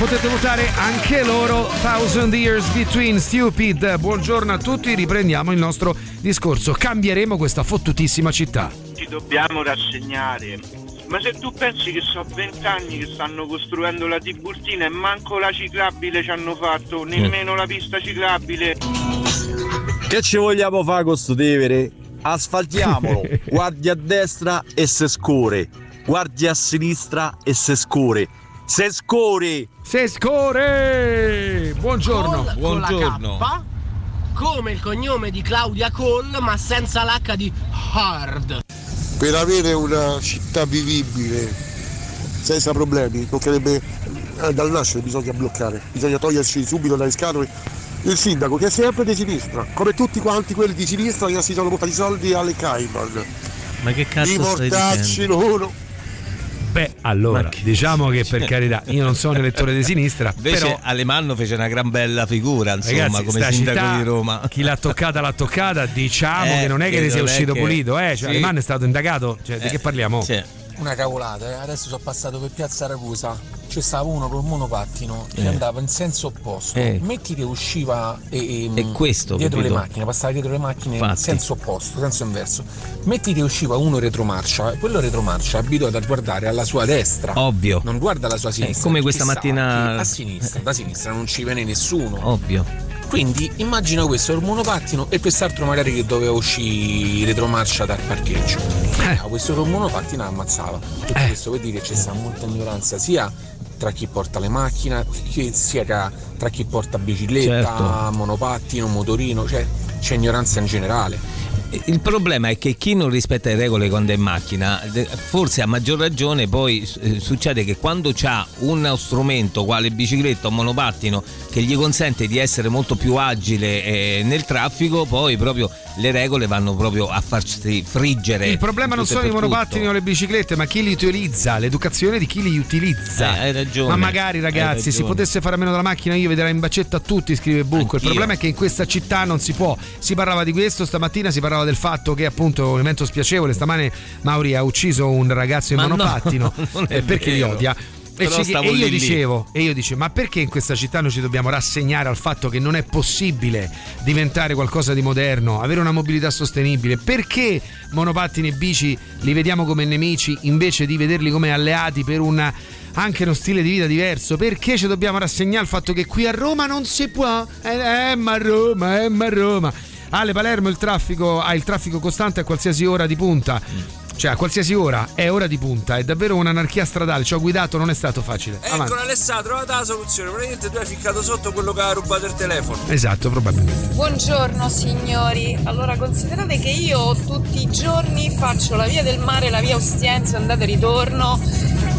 Potete votare anche loro Thousand Years Between Stupid. Buongiorno a tutti, riprendiamo il nostro discorso. Cambieremo questa fottutissima città. Ci dobbiamo rassegnare. Ma se tu pensi che so vent'anni che stanno costruendo la Tiburtina e manco la ciclabile ci hanno fatto, nemmeno la pista ciclabile. Che ci vogliamo fare con sto Tevere? Asfaltiamolo, guardi a destra e se score, guardi a sinistra e se score. Se score! Se score! Buongiorno, con la K, come il cognome di Claudia Cole, ma senza l'H di Hard. Per avere una città vivibile senza problemi, toccherebbe eh, dal nascere bisogna bloccare, bisogna toglierci subito dalle scatole il sindaco che è sempre di sinistra, come tutti quanti quelli di sinistra che si sono portati i soldi alle Cayman. Ma che cazzo stai mortacci dicendo? loro. Beh, allora, diciamo che per carità, io non sono un elettore di sinistra, Invece però Alemanno fece una gran bella figura, insomma, Ragazzi, come sindaco città, di Roma. Chi l'ha toccata l'ha toccata, diciamo Eh, che non è che che ne sia uscito che- pulito, eh. Cioè, Sì. Alemanno è stato indagato. Cioè, di Eh, che parliamo? sì. Una cavolata, eh. adesso sono passato per piazza Ragusa, c'è stava uno col monopattino che Eh. andava in senso opposto. Eh. Metti che usciva e, e- È questo, dietro capito? le macchine, passava dietro le macchine in Infatti. senso opposto, senso inverso. Metti che usciva uno retromarcia, quello retromarcia è abituato a guardare alla sua destra. Ovvio. Non guarda alla sua sinistra. come questa Chissà mattina- A sinistra, da sinistra non ci viene nessuno. Ovvio. Quindi immagina questo, il monopattino e quest'altro magari che doveva uscire retromarcia dal parcheggio. Eh. Questo monopattino ammazzava. Tutto questo vuol dire che c'è molta ignoranza sia tra chi porta le macchine, che- sia tra chi porta bicicletta, Certo. monopattino, motorino, cioè c'è ignoranza in generale. Il problema è che chi non rispetta le regole quando è in macchina, forse a maggior ragione poi eh, succede che quando c'ha uno strumento quale bicicletta o monopattino che gli consente di essere molto più agile eh, nel traffico, poi proprio le regole vanno proprio a farsi friggere. Il problema non sono i monopattini o le biciclette, ma chi li utilizza, l'educazione di chi li utilizza. Eh, hai ragione. Ma magari ragazzi, si potesse fare a meno della macchina, io vedrei in baccetta a tutti, scrive Bucco. Il problema è che in questa città non si può. Si parlava di questo stamattina, si parlava del fatto che appunto un evento spiacevole, stamane Mauri ha ucciso un ragazzo in Ma no, monopattino non è eh, perché li vero. odia. E, ci- e io lì lì. dicevo, e io dicevo, ma perché in questa città noi ci dobbiamo rassegnare al fatto che non è possibile diventare qualcosa di moderno, avere una mobilità sostenibile? Perché monopattini e bici li vediamo come nemici invece di vederli come alleati per una anche uno stile di vita diverso? Perché ci dobbiamo rassegnare al fatto che qui a Roma non si può? Eh, eh, ma Roma, eh, ma Roma. Ale Palermo il traffico ha il traffico costante a qualsiasi ora di punta. Cioè, a qualsiasi ora è ora di punta, è davvero un'anarchia stradale. Ci ho guidato, non è stato facile. Avanti. Ecco Alessà, trovata la soluzione. Praticamente tu hai ficcato sotto quello che ha rubato il telefono. Esatto, probabilmente. Buongiorno signori, allora considerate che io tutti i giorni faccio la via del mare, la via Ostiense, andata e ritorno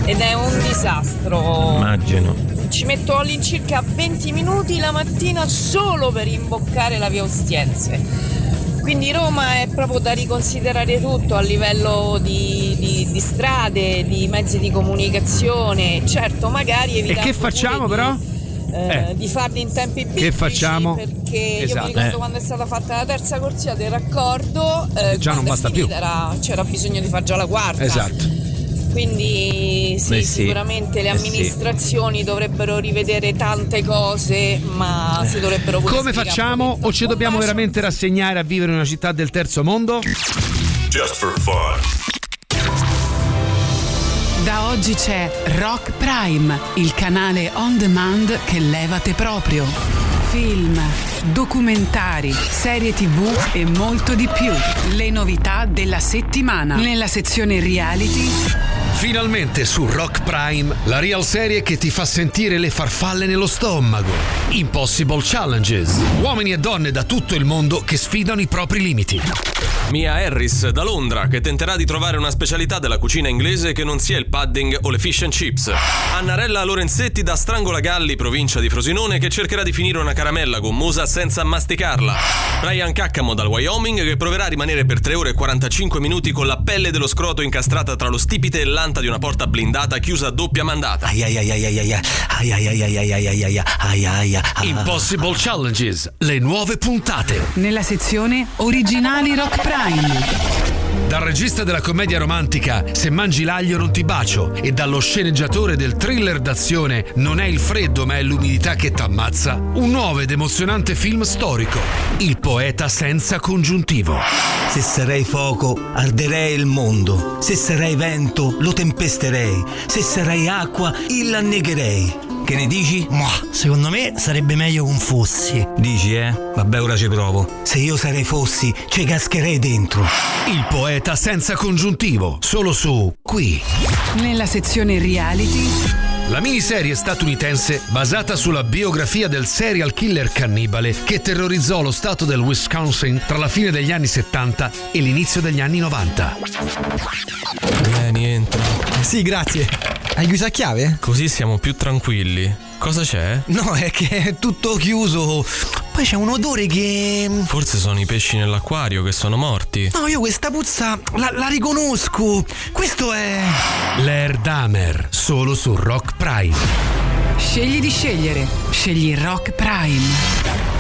ed è un disastro. Immagino. Ci metto all'incirca 20 minuti la mattina solo per imboccare la via Ostiense. Quindi Roma è proprio da riconsiderare tutto a livello di, di- di strade, di mezzi di comunicazione. Certo, magari E evitando che facciamo però? di, eh, Eh. di farli in tempi biblici Che facciamo? perché io Esatto. mi ricordo Eh. quando è stata fatta la terza corsia del raccordo eh, Già non basta finita più. era- c'era bisogno di fare già la quarta Esatto. Quindi sì, Beh, sì. sicuramente le Eh, sì. amministrazioni dovrebbero rivedere tante cose ma si dovrebbero pure Come facciamo? O ci dobbiamo veramente rassegnare a vivere in una città del terzo mondo? Just for fun. Da oggi c'è Rock Prime, il canale on demand che levate proprio. Film, documentari, serie tv e molto di più. Le novità della settimana. Nella sezione reality Finalmente su Rock Prime, la real serie che ti fa sentire le farfalle nello stomaco. Impossible Challenges. Uomini e donne da tutto il mondo che sfidano i propri limiti. Mia Harris da Londra che tenterà di trovare una specialità della cucina inglese che non sia il pudding o le fish and chips. Annarella Lorenzetti da Strangolagalli, provincia di Frosinone, che cercherà di finire una caramella gommosa senza masticarla. Brian Caccamo dal Wyoming che proverà a rimanere per 3 ore e 45 minuti con la pelle dello scroto incastrata tra lo stipite e l'anta di una porta blindata chiusa a doppia mandata. Impossible Challenges, le nuove puntate. nella sezione originali Rock Prime. Dal regista della commedia romantica Se mangi l'aglio non ti bacio e dallo sceneggiatore del thriller d'azione Non è il freddo ma è l'umidità che t'ammazza, un nuovo ed emozionante film storico, Il poeta senza congiuntivo. Se sarei fuoco, arderei il mondo. Se sarei vento, lo tempesterei. Se sarei acqua, il annegherei. Che ne dici? Ma secondo me sarebbe meglio con fossi. Dici, eh? Vabbè, ora ci provo. Se io sarei fossi, ci cascherei dentro. Il poeta senza congiuntivo, solo su qui. Nella sezione reality La miniserie statunitense basata sulla biografia del serial killer cannibale che terrorizzò lo stato del Wisconsin tra la fine degli anni 70 e l'inizio degli anni 90. Vieni, entra. Sì, grazie. Hai chiuso a chiave? Così siamo più tranquilli. Cosa c'è? No, è che è tutto chiuso. Poi c'è un odore che. Forse sono i pesci nell'acquario che sono morti. No, io questa puzza la, la riconosco. Questo è. L'air Damer, solo su Rock Prime. Scegli di scegliere. Scegli Rock Prime.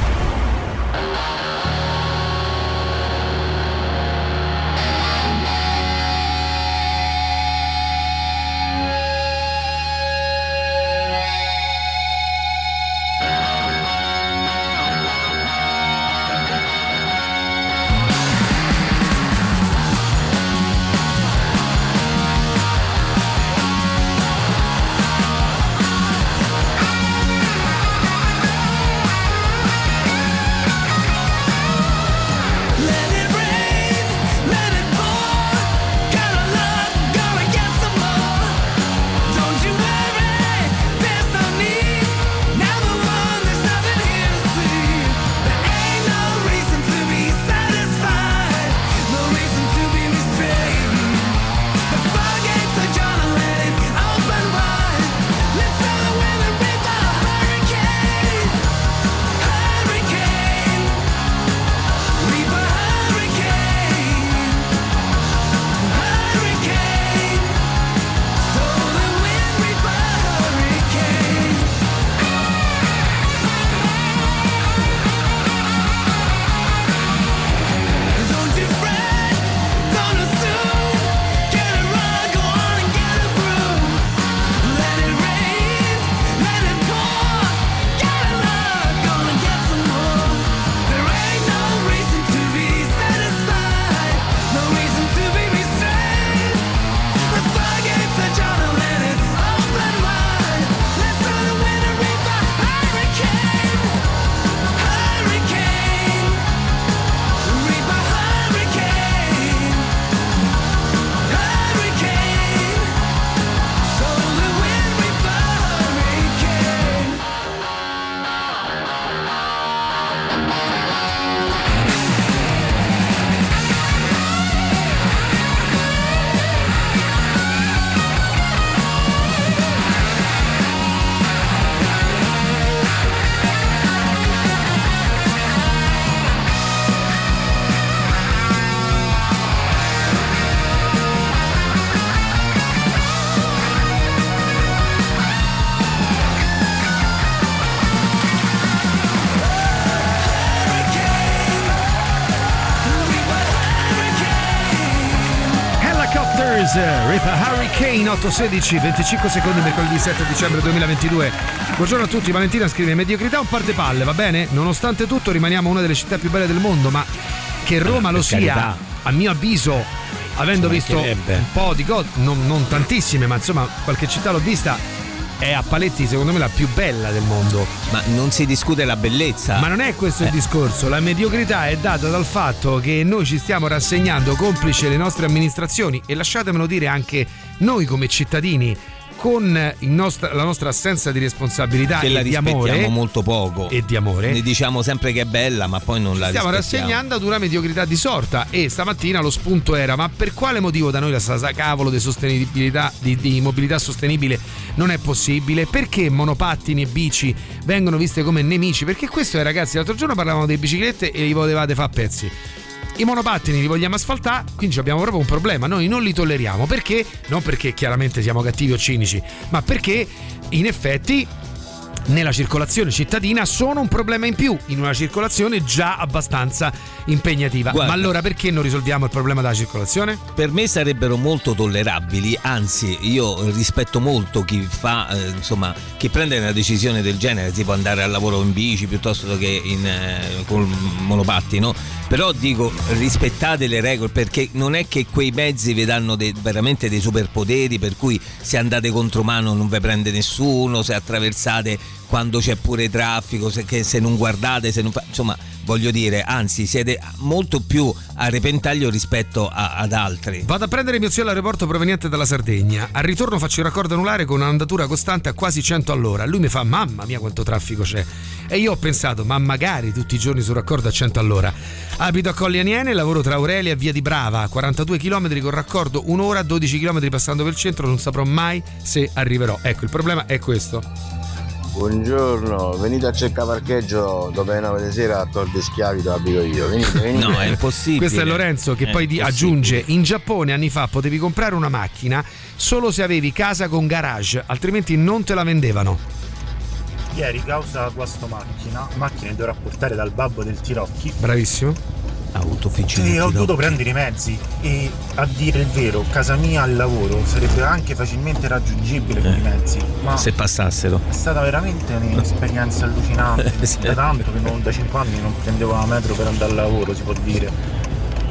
816, 25 secondi mercoledì 7 dicembre 2022. Buongiorno a tutti, Valentina scrive mediocrità un par de palle, va bene? Nonostante tutto rimaniamo una delle città più belle del mondo, ma che Roma Eh, lo sia, carità. a mio avviso, avendo visto un po' di cose, non, non tantissime, ma insomma qualche città l'ho vista, è a paletti secondo me la più bella del mondo. Ma non si discute la bellezza. Ma non è questo il Eh. discorso, la mediocrità è data dal fatto che noi ci stiamo rassegnando complice le nostre amministrazioni e lasciatemelo dire anche noi come cittadini con il nostro- la nostra assenza di responsabilità che e di amore molto poco. e di amore. Ne diciamo sempre che è bella, ma poi non la stiamo rassegnando ad una mediocrità di sorta e stamattina lo spunto era ma per quale motivo da noi la sa cavolo di sostenibilità di, di mobilità sostenibile non è possibile? Perché monopattini e bici vengono viste come nemici? Perché questo è ragazzi l'altro giorno parlavamo delle biciclette e li volevate fare a pezzi i monopattini li vogliamo asfaltare, quindi abbiamo proprio un problema. Noi non li tolleriamo perché? Non perché chiaramente siamo cattivi o cinici, ma perché in effetti nella circolazione cittadina sono un problema in più in una circolazione già abbastanza impegnativa. Guarda. Ma allora perché non risolviamo il problema della circolazione? Per me sarebbero molto tollerabili, anzi io rispetto molto chi fa, eh, insomma, chi prende una decisione del genere, tipo andare al lavoro in bici piuttosto che in, eh, col monopattino, però dico rispettate le regole perché non è che quei mezzi vi danno dei- veramente dei superpoteri per cui se andate contro mano non vi prende nessuno, se attraversate quando c'è pure traffico, se, se non guardate, se non fa, insomma voglio dire, anzi siete molto più a repentaglio rispetto a- ad altri. Vado a prendere mio zio all'aeroporto proveniente dalla Sardegna. Al ritorno faccio il raccordo anulare con un'andatura costante a quasi 100 all'ora. Lui mi fa: Mamma mia, quanto traffico c'è. E io ho pensato: Ma magari tutti i giorni sul raccordo a 100 all'ora. Abito a Colli Aniene, lavoro tra Aurelia e Via di Brava. 42 km con raccordo, un'ora, 12 km passando per il centro. Non saprò mai se arriverò. Ecco, il problema è questo. Buongiorno, venite a cercare parcheggio dopo le 9 di sera a Tor de Schiavi dove abito io. Venite, venite. Questo è Lorenzo che È poi impossibile. aggiunge: In Giappone anni fa potevi comprare una macchina solo se avevi casa con garage, altrimenti non te la vendevano. Ieri, causa guasto macchina, macchina che dovrà portare dal babbo del Tirocchi. Bravissimo. Autofficina. E ho dovuto prendere i mezzi e a dire il vero, casa mia al lavoro sarebbe anche facilmente raggiungibile con i mezzi. Ma Se passassero. è stata veramente un'esperienza allucinante. Sì. Da tanto che non, da 5 anni non prendevo la metro per andare al lavoro, si può dire.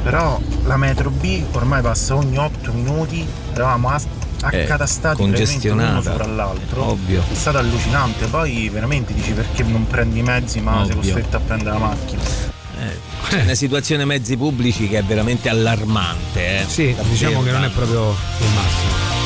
Però la metro B ormai passa ogni 8 minuti, eravamo Eh, accatastati congestionata. l'uno sopra l'altro. Ovvio. È stato allucinante, poi veramente dici perché non prendi i mezzi ma sei Ovvio. costretto a prendere la macchina. C'è una situazione mezzi pubblici che è veramente allarmante. Eh. Sì, Davvero diciamo che non è proprio il massimo.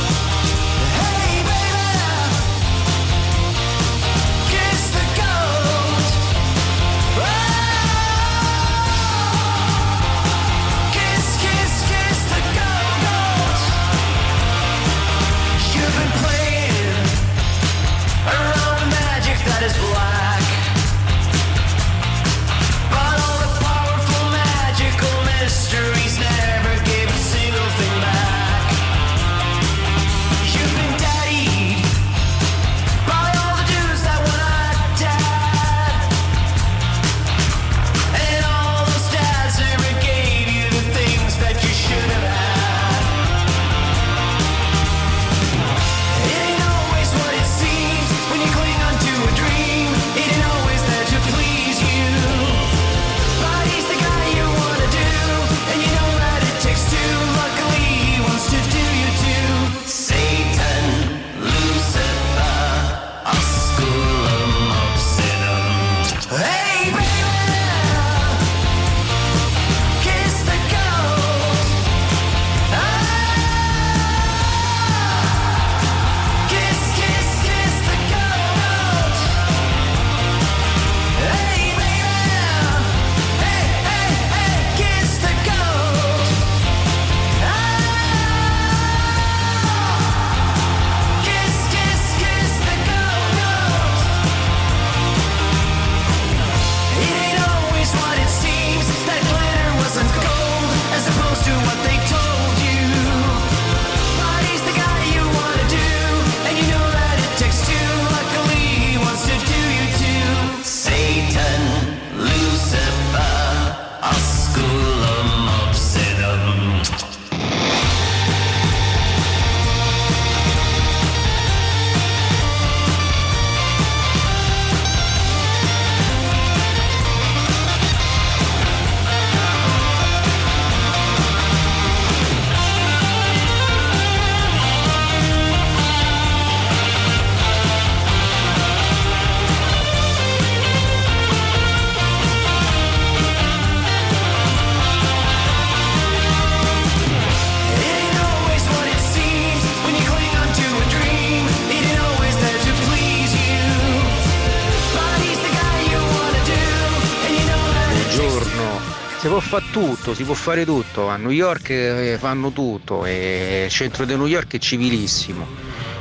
Tutto, si può fare tutto. A New York eh, fanno tutto il centro di New York è civilissimo.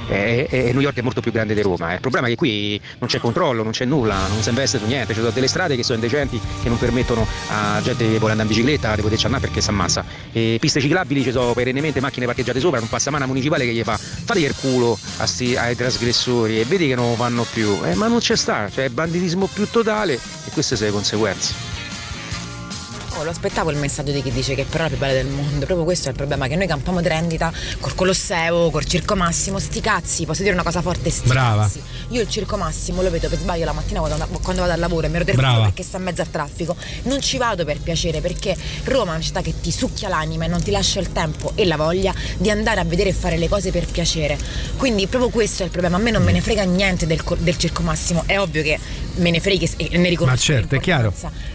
E, New York è molto più grande di Roma. Il problema è che qui non c'è controllo, non c'è nulla, non si investe su niente. Ci sono delle strade che sono indecenti che non permettono a gente che vuole andare in bicicletta di poterci andare perché si ammassa. E piste ciclabili ci sono perennemente macchine parcheggiate sopra, non passa mano municipale che gli fa fate il culo sti- ai trasgressori e vedi che non lo fanno più. Eh, ma non c'è sta, cioè banditismo più totale e queste sono le conseguenze. Oh, lo aspettavo il messaggio di chi dice che però è la più bella del mondo. Proprio questo è il problema: che noi campiamo di rendita col Colosseo, col Circo Massimo, sti cazzi. Posso dire una cosa forte? Sti Brava. cazzi. Io il Circo Massimo lo vedo per sbaglio la mattina quando, vado al lavoro e mi ero culo perché sta in mezzo al traffico. Non ci vado per piacere perché Roma è una città che ti succhia l'anima e non ti lascia il tempo e la voglia di andare a vedere e fare le cose per piacere. Quindi proprio questo è il problema. A me non me ne frega niente del, del Circo Massimo. È ovvio che me ne freghi e ne riconosco. Ma certo, è chiaro.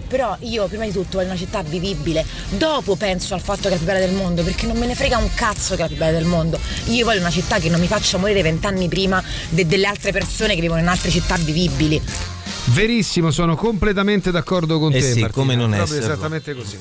Però io prima di tutto voglio una città vivibile, dopo penso al fatto che è la più bella del mondo, perché non me ne frega un cazzo che è la più bella del mondo. Io voglio una città che non mi faccia morire vent'anni prima de- delle altre persone che vivono in altre città vivibili. Verissimo, sono completamente d'accordo con Eh te. sì, Martina, come non proprio esserlo. esattamente così.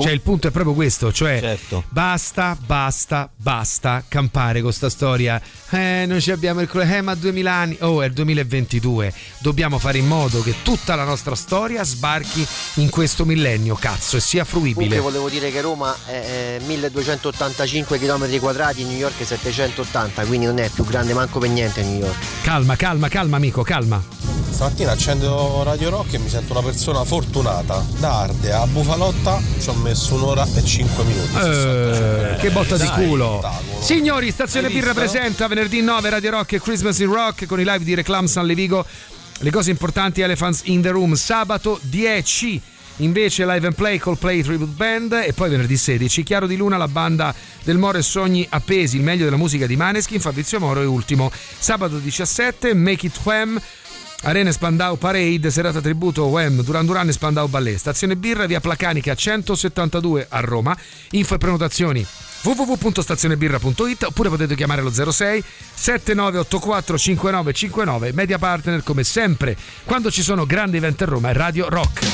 cioè, il punto è proprio questo: cioè, Certo. basta, basta, basta campare con sta storia. Eh, noi ci abbiamo il eh, ma 2000 anni. Oh, è il 2022. Dobbiamo fare in modo che tutta la nostra storia sbarchi in questo millennio, cazzo, e sia fruibile. Comunque volevo dire che Roma è eh, 1285 km quadrati, New York è 780, quindi non è più grande manco per niente New York. Calma, calma, calma, amico, calma. Stamattina accendo Radio Rock e mi sento una persona fortunata. Da Ardea a Bufalotta ci ho messo un'ora e cinque minuti. Eh, che botta di Dai, culo. spettacolo. Signori, Stazione Birra presenta venerdì 9 Radio Rock e Christmas in Rock con i live di Reclam San Levigo. Le cose importanti Elephants in the Room sabato 10. Invece live and play col Play Tribute Band e poi venerdì 16 Chiaro di Luna, la banda del Moro e Sogni appesi, il meglio della musica di Maneskin, Fabrizio Moro e ultimo. Sabato 17 Make It Wham Arena Spandau Parade, serata tributo Wham, Duran Duran e Spandau Ballet. Stazione Birra, via Placanica 172 a Roma. Info e prenotazioni www.stazionebirra.it oppure potete chiamare lo 06 7984 5959 media partner come sempre quando ci sono grandi eventi a Roma è Radio Rock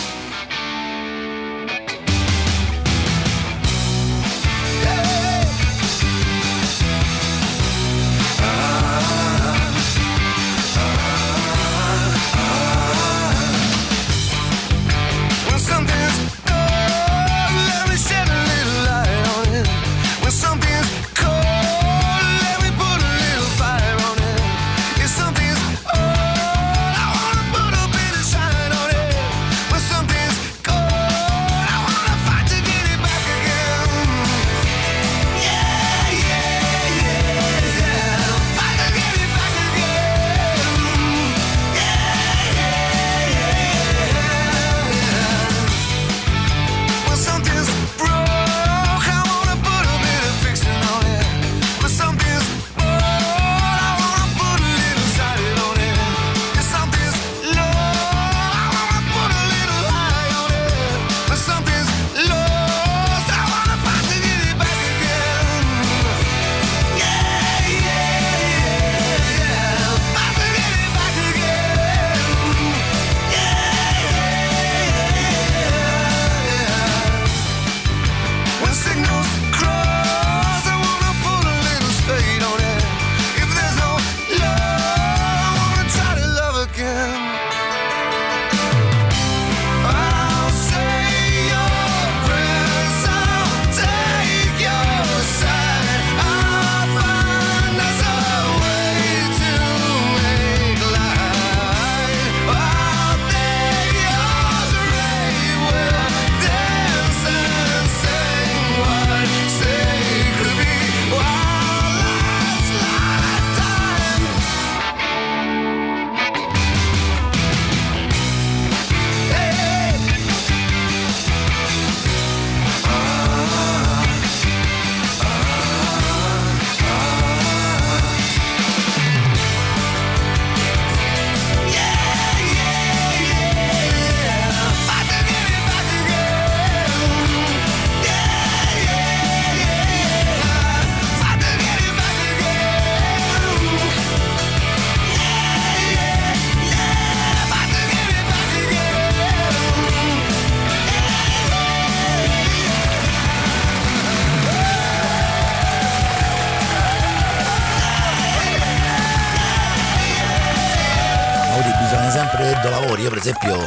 esempio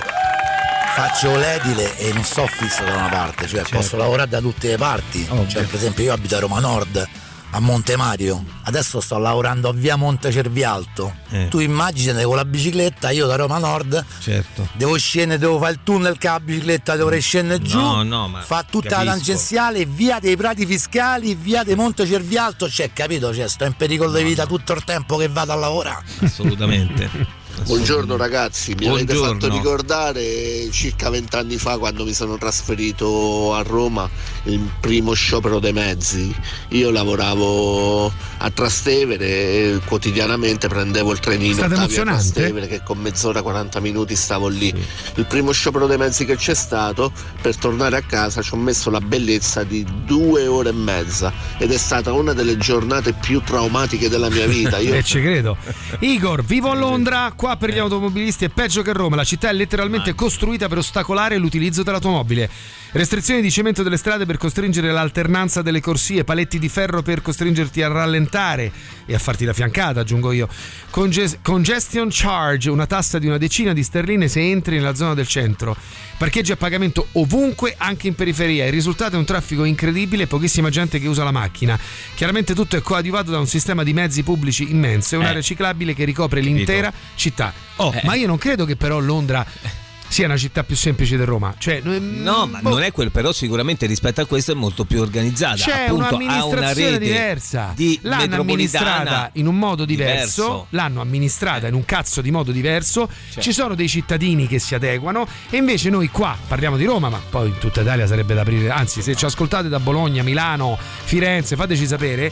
faccio l'edile e non sto fisso da una parte, cioè posso lavorare da tutte le parti. Cioè, per esempio io abito a Roma Nord, a Monte Mario, adesso sto lavorando a via Monte Cervialto. Eh. Tu immagini con la bicicletta, io da Roma Nord Certo. devo scendere, devo fare il tunnel con la bicicletta, dovrei scendere giù, No, no, ma fa tutta la capisco. tangenziale, via dei Prati Fiscali, via dei Monte Cervialto, cioè capito, cioè, sto in pericolo di vita tutto il tempo che vado a lavorare. Assolutamente. Buongiorno ragazzi, mi avete Buongiorno. fatto ricordare circa vent'anni fa quando mi sono trasferito a Roma il primo sciopero dei mezzi. Io lavoravo a Trastevere e quotidianamente prendevo il trenino emozionante? Trastevere che con mezz'ora 40 minuti stavo lì. Il primo sciopero dei mezzi che c'è stato, per tornare a casa ci ho messo la bellezza di due ore e mezza ed è stata una delle giornate più traumatiche della mia vita. Io E ci credo. Igor, vivo a Londra, qua per gli automobilisti è peggio che Roma, la città è letteralmente costruita per ostacolare l'utilizzo dell'automobile. Restrizioni di cemento delle strade per costringere l'alternanza delle corsie, paletti di ferro per costringerti a rallentare e a farti la fiancata, aggiungo io. Conges- congestion charge, una tassa di una decina di sterline se entri nella zona del centro. Parcheggi a pagamento ovunque, anche in periferia. Il risultato è un traffico incredibile e pochissima gente che usa la macchina. Chiaramente tutto è coadiuvato da un sistema di mezzi pubblici immenso e un'area Eh. ciclabile che ricopre l'intera città. Oh, Eh. ma io non credo che però Londra sia una città più semplice di Roma. Cioè, No, ma non è quello, però sicuramente rispetto a questo è molto più organizzata. C'è Appunto, ha una un'amministrazione rete diversa. Di l'hanno amministrata in un modo diverso, diverso. l'hanno amministrata in un cazzo di modo diverso. Cioè. Ci sono dei cittadini che si adeguano e invece noi qua parliamo di Roma, ma poi in tutta Italia sarebbe da aprire. Anzi, se ci ascoltate da Bologna, Milano, Firenze, fateci sapere.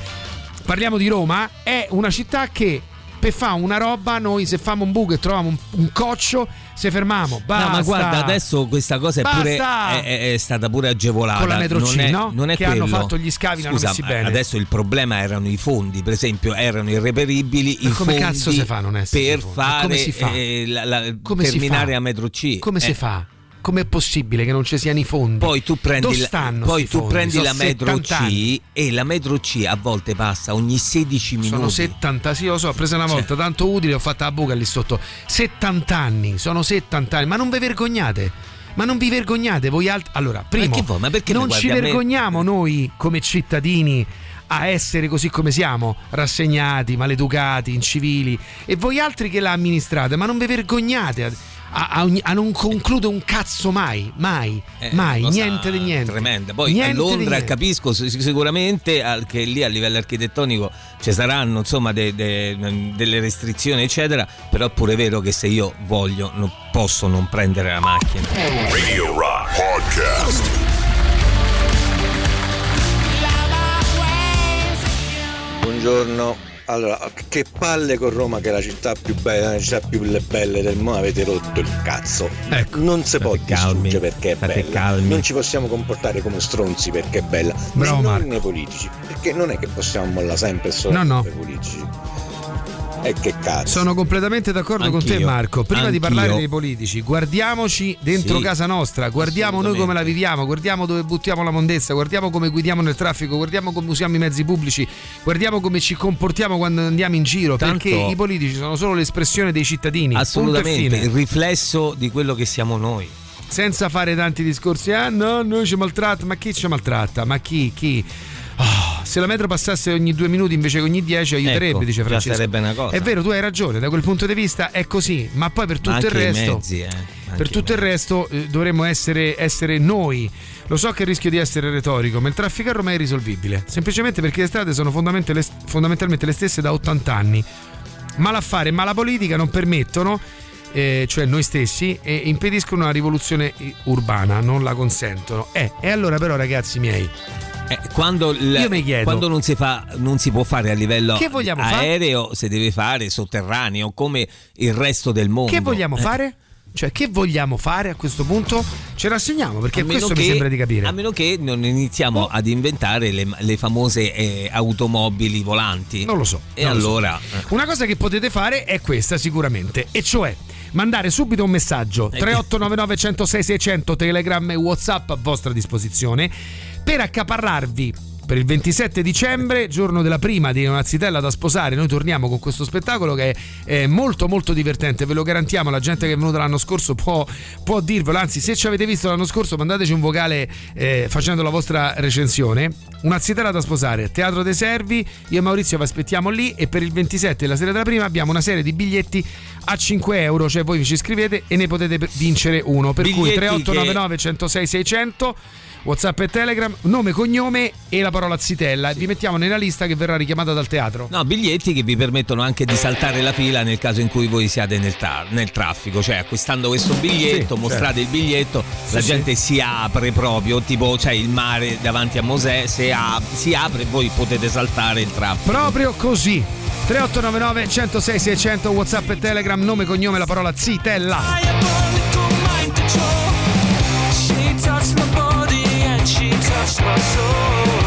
Parliamo di Roma, è una città che per fare una roba noi se famo un buco e troviamo un, un coccio, se fermiamo, basta. No, ma guarda, adesso questa cosa è, pure, è, è- è stata pure agevolata. Con la metro non C, è, no? Non è Che hanno quello. fatto gli scavi, Scusa, messi bene. Adesso il problema erano i fondi, per esempio, erano irreperibili Ma i come fondi cazzo si fa non essere per fare come si fa? eh, la- la- Come si terminare fa? a metro C. Come si Eh, fa? Com'è possibile che non ci siano i fondi? Poi tu prendi, la, poi tu prendi la metro 70 anni. C e la metro C a volte passa ogni 16 minuti. Sono 70, sì, lo so, ho preso una volta, tanto utile, ho fatto la buca lì sotto. 70 anni, sono 70 anni, ma non vi vergognate? Ma non vi vergognate voi altri? Allora, primo, perché non ci vergogniamo noi come cittadini a essere così come siamo, rassegnati, maleducati, incivili, e voi altri che la amministrate, ma non vi vergognate a, a- a ogni- a non concludere un cazzo mai, mai, Eh, mai, niente di niente. Tremenda. Poi Niente a Londra capisco sic- sicuramente che lì a livello architettonico ci saranno insomma de- de- delle restrizioni eccetera, però è pure vero che se io voglio non posso non prendere la macchina. Radio Rock Podcast. Buongiorno. Allora, che palle con Roma che è la città più bella, la città più belle del mondo, avete rotto il cazzo. non si può distruggere perché è bella. Non ci possiamo comportare come stronzi perché è bella. Bravo, Né noi Marco. né i politici. Perché non è che possiamo mollare sempre solo No, no. politici. E che cazzo. Sono completamente d'accordo con te Anch'io. Marco. Prima di Anch'io. parlare dei politici, guardiamoci dentro Sì, casa nostra, guardiamo noi come la viviamo, guardiamo dove buttiamo la mondezza, guardiamo come guidiamo nel traffico, guardiamo come usiamo i mezzi pubblici, guardiamo come ci comportiamo quando andiamo in giro, Tanto- perché i politici sono solo l'espressione dei cittadini. Assolutamente, il riflesso di quello che siamo noi. Senza fare tanti discorsi, ah no, noi ci maltratta, ma chi ci maltratta? Ma chi? Chi? Ah, se la metro passasse ogni due minuti invece che ogni dieci aiuterebbe, Ecco, dice già Francesco. sarebbe una cosa. È vero, tu hai ragione, da quel punto di vista è così, ma poi per tutto Ma il resto... mezzi, eh. Per tutto il resto eh, dovremmo essere, essere noi. Lo so che rischio di essere retorico, ma il traffico a Roma è irrisolvibile. Semplicemente perché le strade sono fondamentalmente le, stesse da 80 anni. Malaffare e mala politica non permettono, eh, cioè noi stessi, e impediscono una rivoluzione urbana, non la consentono. Eh, e allora però ragazzi miei, Eh, quando, mi chiedo- quando non, si fa, non si può fare a livello vogliamo fare? aereo, si deve fare sotterraneo come il resto del mondo. che vogliamo Eh, fare? Cioè, che vogliamo fare a questo punto? Ce rassegniamo perché questo che- mi sembra di capire. A meno che non iniziamo ad inventare le, le famose eh, automobili volanti. Non lo so. E lo so. allora. eh. Una cosa che potete fare è questa sicuramente, e cioè mandare subito un messaggio. 3899 106 600 Telegram e Whatsapp a vostra disposizione per accaparrarvi per il 27 dicembre, giorno della prima di una zitella da sposare, noi torniamo con questo spettacolo che è molto molto divertente, ve lo garantiamo, la gente che è venuta l'anno scorso può, può dirvelo, anzi se ci avete visto l'anno scorso mandateci un vocale eh, facendo la vostra recensione. Una zitella da sposare, Teatro dei Servi, io e Maurizio vi aspettiamo lì e per il 27 la sera della prima abbiamo una serie di biglietti a 5 euro, cioè voi vi ci iscrivete e ne potete vincere uno, per Biglietti cui che- 3899 106 600 Whatsapp e Telegram, nome, cognome e la parola zitella. Vi mettiamo nella lista che verrà richiamata dal teatro. No, biglietti che vi permettono anche di saltare la fila nel caso in cui voi siate nel, tra- nel traffico, cioè acquistando questo biglietto, Sì, mostrate certo. il biglietto, la Sì, gente si apre proprio, tipo c'è il mare davanti a Mosè, se a- si apre e voi potete saltare il traffico. Proprio così. 3899 106 600 Whatsapp e Telegram, nome, cognome, la parola zitella. She touched my body she touched my soul.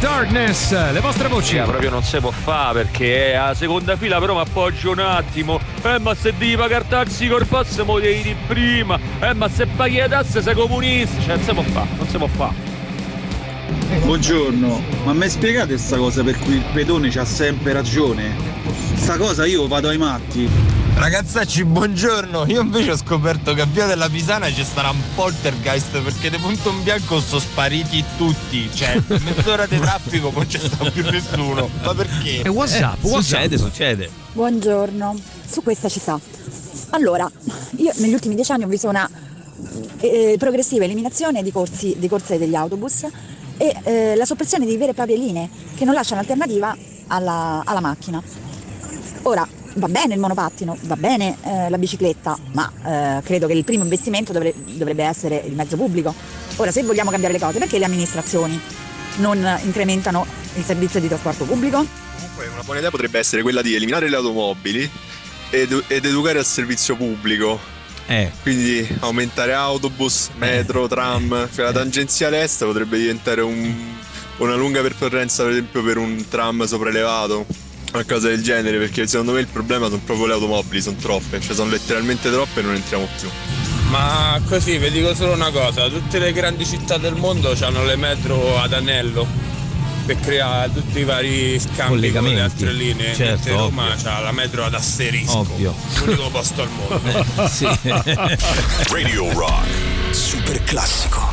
Darkness, le vostre voci. Sì, proprio non si può fare perché è a seconda fila però mi appoggio un attimo. Eh ma se devi pagare taxi col pass mo devi di prima. Eh ma se paghi le tasse sei comunista. Cioè non si può fare, non si può fare. Buongiorno, ma mi spiegate sta cosa per cui il pedone c'ha sempre ragione? Sta cosa io vado ai matti. Ragazzacci, buongiorno! Io invece ho scoperto che a Via della Pisana ci sarà un poltergeist perché di punto in bianco sono spariti tutti. Cioè, mezz'ora di traffico non c'è sta più nessuno. Ma perché? Succede, succede. Buongiorno, su questa ci sta. Allora, io negli ultimi dieci anni ho visto una eh, progressiva eliminazione di, corsi, di corse degli autobus e eh, la soppressione di vere e proprie linee che non lasciano alternativa alla, alla macchina. Ora, va bene il monopattino, va bene eh, la bicicletta, ma eh, credo che il primo investimento dovre- dovrebbe essere il mezzo pubblico. Ora, se vogliamo cambiare le cose, perché le amministrazioni non incrementano il servizio di trasporto pubblico? Comunque una buona idea potrebbe essere quella di eliminare le automobili ed, ed educare al servizio pubblico. Eh. Quindi aumentare autobus, metro, tram, cioè la tangenziale est potrebbe diventare un- una lunga percorrenza per esempio per un tram sopraelevato. Qualcosa del genere, perché secondo me il problema sono proprio le automobili, sono troppe, cioè sono letteralmente troppe e non entriamo più. Ma così vi dico solo una cosa, tutte le grandi città del mondo hanno le metro ad anello per creare tutti i vari scambi con le Collegamenti. altre linee. Certo, mentre Roma ovvio. ha la metro ad asterisco. Ovvio. L'unico posto al mondo. Eh, sì. Radio Rock. Super classico.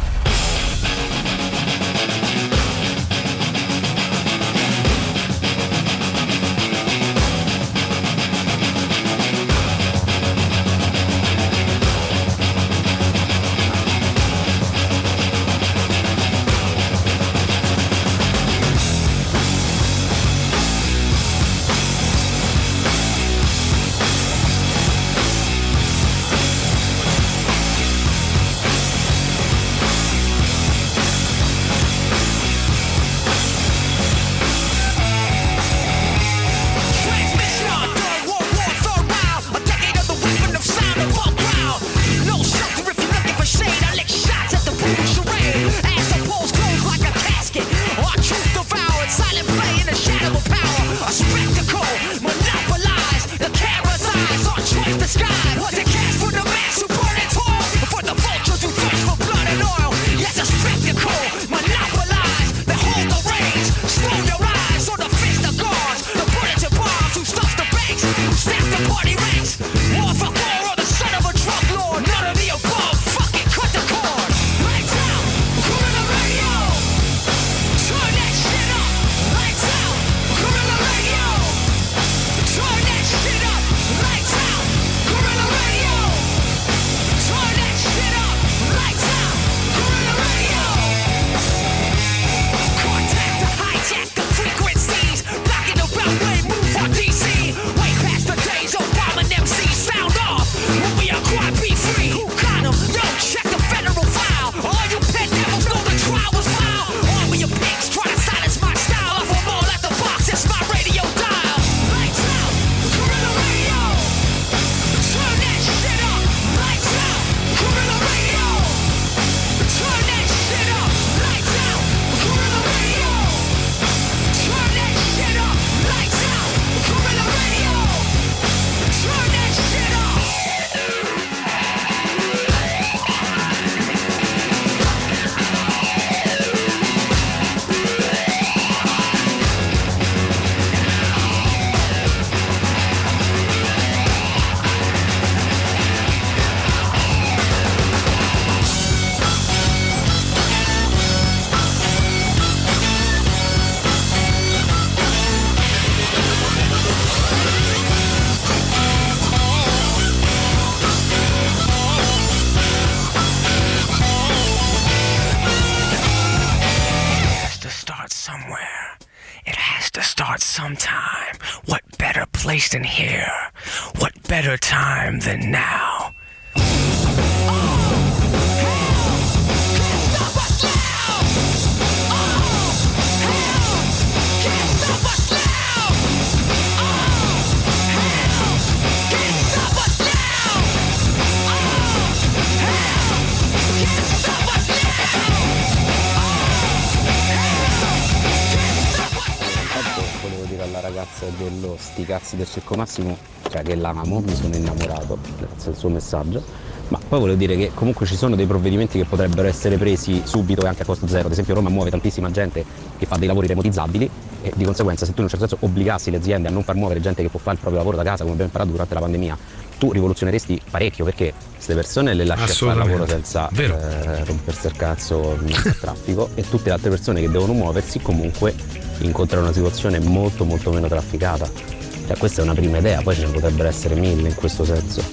Circo Massimo, cioè che l'amo, mi sono innamorato, grazie al suo messaggio. Ma poi volevo dire che comunque ci sono dei provvedimenti che potrebbero essere presi subito e anche a costo zero. Ad esempio Roma muove tantissima gente che fa dei lavori remotizzabili e di conseguenza se tu in un certo senso obbligassi le aziende a non far muovere gente che può fare il proprio lavoro da casa come abbiamo imparato durante la pandemia, tu rivoluzioneresti parecchio perché queste persone le lasci a fare il lavoro senza eh, rompersi il cazzo al traffico e tutte le altre persone che devono muoversi comunque incontrano una situazione molto molto meno trafficata. Cioè, questa è una prima idea, poi ce ne potrebbero essere mille in questo senso.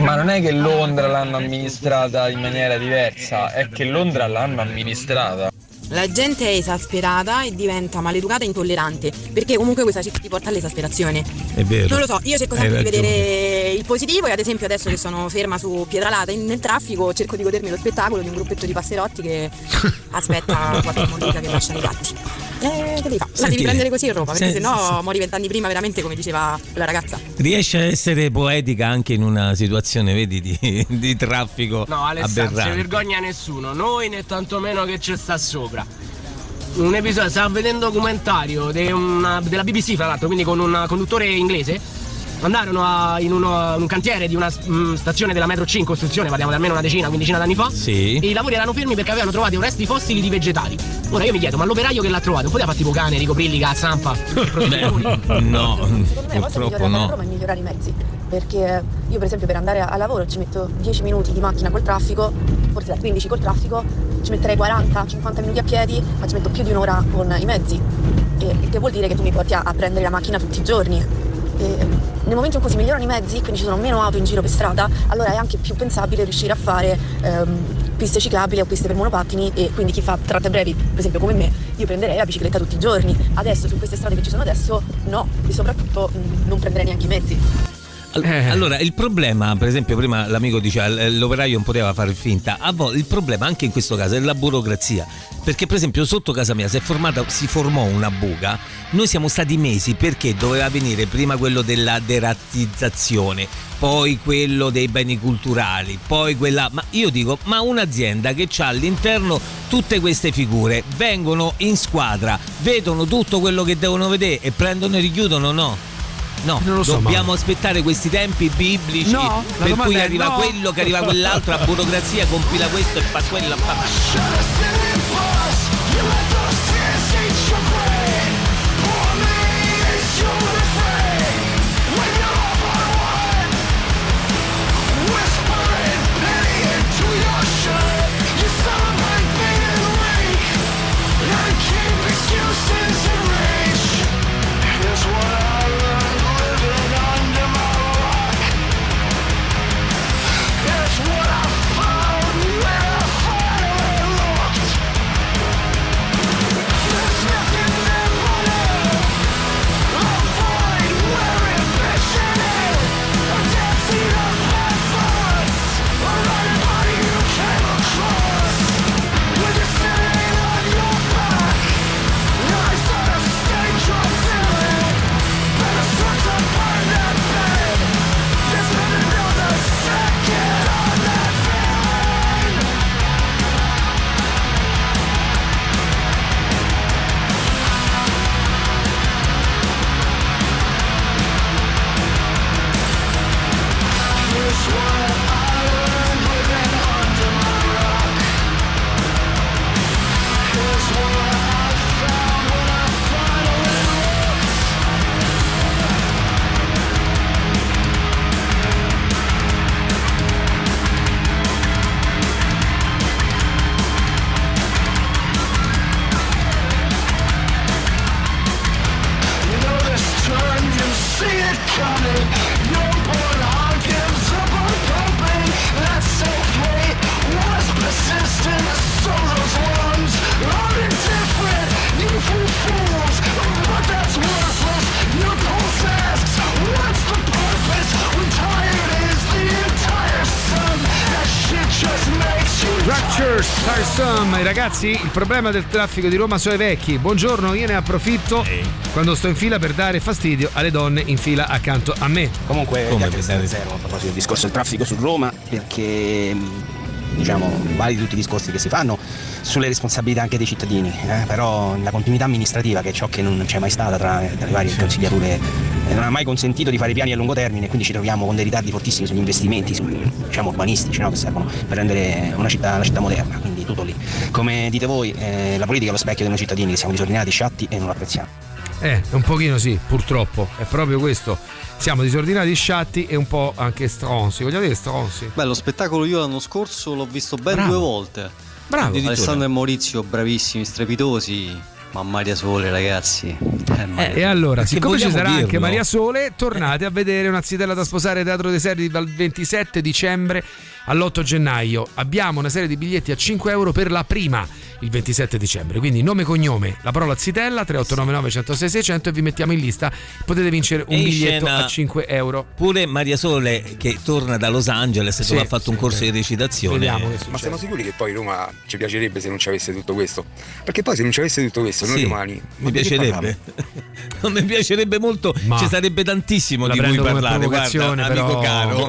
Ma non è che Londra l'hanno amministrata in maniera diversa, è che Londra l'hanno amministrata. La gente è esasperata e diventa maleducata e intollerante, perché comunque questa città ti porta all'esasperazione. È vero. Non lo so, io cerco sempre di vedere il positivo e ad esempio adesso che sono ferma su Pietralata in- nel traffico cerco di godermi lo spettacolo di un gruppetto di passerotti che aspetta qualche mollica che lasciano i gatti. Eh, che devi fare? Devi prendere così in Roma, perché se- sennò muori vent'anni prima veramente come diceva quella ragazza. Riesce a essere poetica anche in una situazione, vedi, di, di traffico No, Alessandro, non si vergogna nessuno, noi né tantomeno che ci sta sopra. Un episodio, stavo vedendo un documentario de una- della BBC, fra l'altro, quindi con un conduttore inglese. Andarono a- in, uno- in un cantiere di una mm, stazione della metro C in costruzione, parliamo di almeno una decina, quindicina d'anni fa. Sì. E i lavori erano fermi perché avevano trovato resti fossili di vegetali. Ora io mi chiedo, ma l'operaio che l'ha trovato, non poteva fare tipo cane, la zampa? Beh, no, Secondo me la cosa purtroppo a no. Roma è migliorare i mezzi, perché io per esempio per andare a lavoro ci metto 10 minuti di macchina col traffico, forse da 15 col traffico, ci metterei 40-50 minuti a piedi, ma ci metto più di un'ora con i mezzi, e, il che vuol dire che tu mi porti a, a prendere la macchina tutti i giorni. E nel momento in cui si migliorano i mezzi, quindi ci sono meno auto in giro per strada, allora è anche più pensabile riuscire a fare ehm, piste ciclabili o piste per monopattini e quindi chi fa tratte brevi, per esempio come me, io prenderei la bicicletta tutti i giorni. Adesso su queste strade che ci sono adesso no, e soprattutto mh, non prenderei neanche i mezzi. All- Allora, il problema, per esempio, prima l'amico diceva l- l'operaio non poteva fare finta. Il problema anche in questo caso è la burocrazia. Perché, per esempio, sotto casa mia si, formata, si formò una buca. Noi siamo stati mesi perché doveva venire prima quello della derattizzazione, poi quello dei beni culturali, poi quella. Ma io dico, ma un'azienda che ha all'interno tutte queste figure vengono in squadra, vedono tutto quello che devono vedere e prendono e richiudono, no? No, Non lo so, dobbiamo aspettare questi tempi biblici No, per cui arriva no. quello che arriva quell'altro, la burocrazia compila questo e fa quello. fa- Ragazzi, il problema del traffico di Roma sono i vecchi. Buongiorno, io ne approfitto quando sto in fila per dare fastidio alle donne in fila accanto a me. Comunque, Come Come per zero a proposito del discorso del traffico su Roma, perché mh, diciamo validi tutti i discorsi che si fanno sulle responsabilità anche dei cittadini, eh, però la continuità amministrativa, che è ciò che non c'è mai stata tra, tra le varie consigliature, eh, non ha mai consentito di fare piani a lungo termine, quindi ci troviamo con dei ritardi fortissimi sugli investimenti diciamo, urbanistici no, che servono per rendere una città, una città moderna, quindi. Come dite voi, eh, la politica è lo specchio dei noi cittadini, che siamo disordinati, sciatti e non apprezziamo. Eh, un pochino sì, purtroppo. È proprio questo. Siamo disordinati, sciatti e un po' anche stronzi. Vogliamo dire stronzi? Beh, lo spettacolo io l'anno scorso l'ho visto ben Bravo. due volte. Bravo. Alessandro e Maurizio, bravissimi, strepitosi. Ma Maria Sole, ragazzi. Eh, Maria E allora, siccome ci sarà anche dirlo? Maria Sole, tornate a vedere una zitella da sposare Teatro dei Serri dal 27 dicembre all'8 gennaio. Abbiamo una serie di biglietti a 5 euro per la prima il 27 dicembre. Quindi nome e cognome, la parola zitella 3899 106 600 e vi mettiamo in lista. Potete vincere un E biglietto a 5 euro. Pure Maria Sole che torna da Los Angeles Sì, dove ha fatto un sì, corso sì. di recitazione. Vediamo che Ma siamo sicuri che poi Roma ci piacerebbe se non ci avesse tutto questo? Perché poi se non ci avesse tutto questo, noi domani. mi piacerebbe. Non mi piacerebbe molto, Ma- ci sarebbe tantissimo La di cui parlare. Guarda, provocazione, amico però- caro.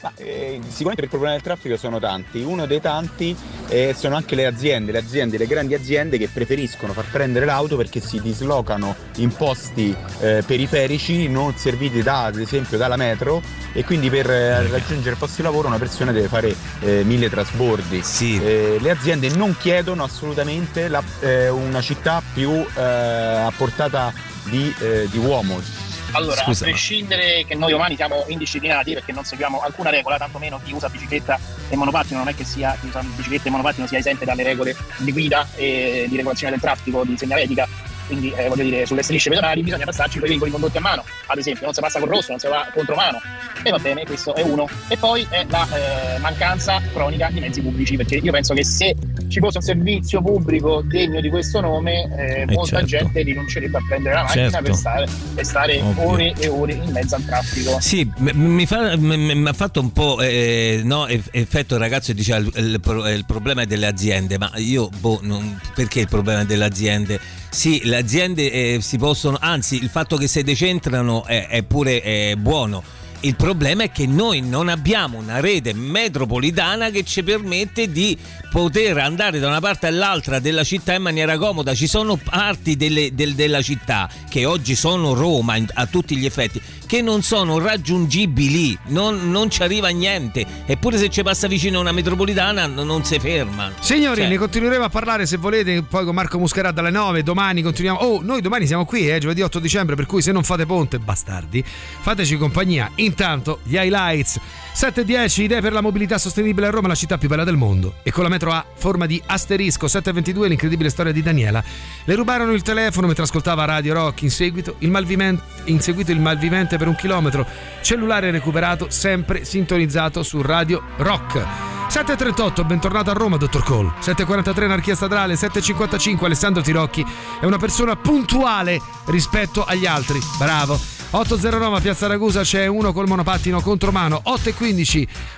Ma, eh, sicuramente il problema del traffico sono tanti. Uno dei tanti eh, sono anche le aziende, le aziende, le grandi aziende che preferiscono far prendere l'auto perché si dislocano in posti eh, periferici non serviti da, ad esempio dalla metro e quindi per eh, raggiungere il posto di lavoro una persona deve fare eh, mille trasbordi. Eh, le aziende non chiedono assolutamente la- eh, una città più eh, a portata di, di uomo. Allora, Scusa, a prescindere che noi umani siamo indisciplinati perché non seguiamo alcuna regola, tantomeno chi usa bicicletta e monopattino non è che sia chi usa bicicletta e monopattino sia esente dalle regole di guida e di regolazione del traffico, di segnaletica. Quindi eh, voglio dire, sulle strisce pedonali bisogna passarci con i vincoli condotti a mano, ad esempio, non si passa col rosso, non si va contro mano. E va bene, questo è uno. E poi è la eh, mancanza cronica di mezzi pubblici, perché io penso che se ci fosse un servizio pubblico degno di questo nome, eh, molta certo. gente rinuncerebbe a prendere la macchina Certo. per stare, per stare ore e ore in mezzo al traffico. Sì, mi, fa- m- m- mi ha fatto un po' eh, no, eff- effetto il ragazzo che diceva il, il il problema è delle aziende, ma io, boh, non- perché il problema è delle aziende? Sì, le aziende eh, si possono, anzi il fatto che si decentrano è, è pure eh, buono. Il problema è che noi non abbiamo una rete metropolitana che ci permette di poter andare da una parte all'altra della città in maniera comoda. Ci sono parti delle- del- della città che oggi sono Roma a tutti gli effetti che non sono raggiungibili, non, non ci arriva niente. Eppure se ci passa vicino una metropolitana non si ferma. Signori, Cioè, ne continueremo a parlare se volete poi con Marco Muscarà alle 9. Domani continuiamo. Oh, noi domani siamo qui, eh, giovedì 8 dicembre. Per cui se non fate ponte, bastardi, fateci compagnia. Intanto, gli highlights 7.10 idee per la mobilità sostenibile a Roma, la città più bella del mondo. E con la metro A, forma di asterisco 7.22, l'incredibile storia di Daniela. Le rubarono il telefono mentre ascoltava Radio Rock. In seguito il, malvimen- in seguito il malvivente per un chilometro. Cellulare recuperato, sempre sintonizzato su Radio Rock. 7.38, bentornato a Roma, dottor Cole. 7.43, anarchia stradale. 7.55, Alessandro Tirocchi è una persona puntuale rispetto agli altri. Bravo. 8.09, Piazza Ragusa c'è uno col monopattino contromano. 8.15,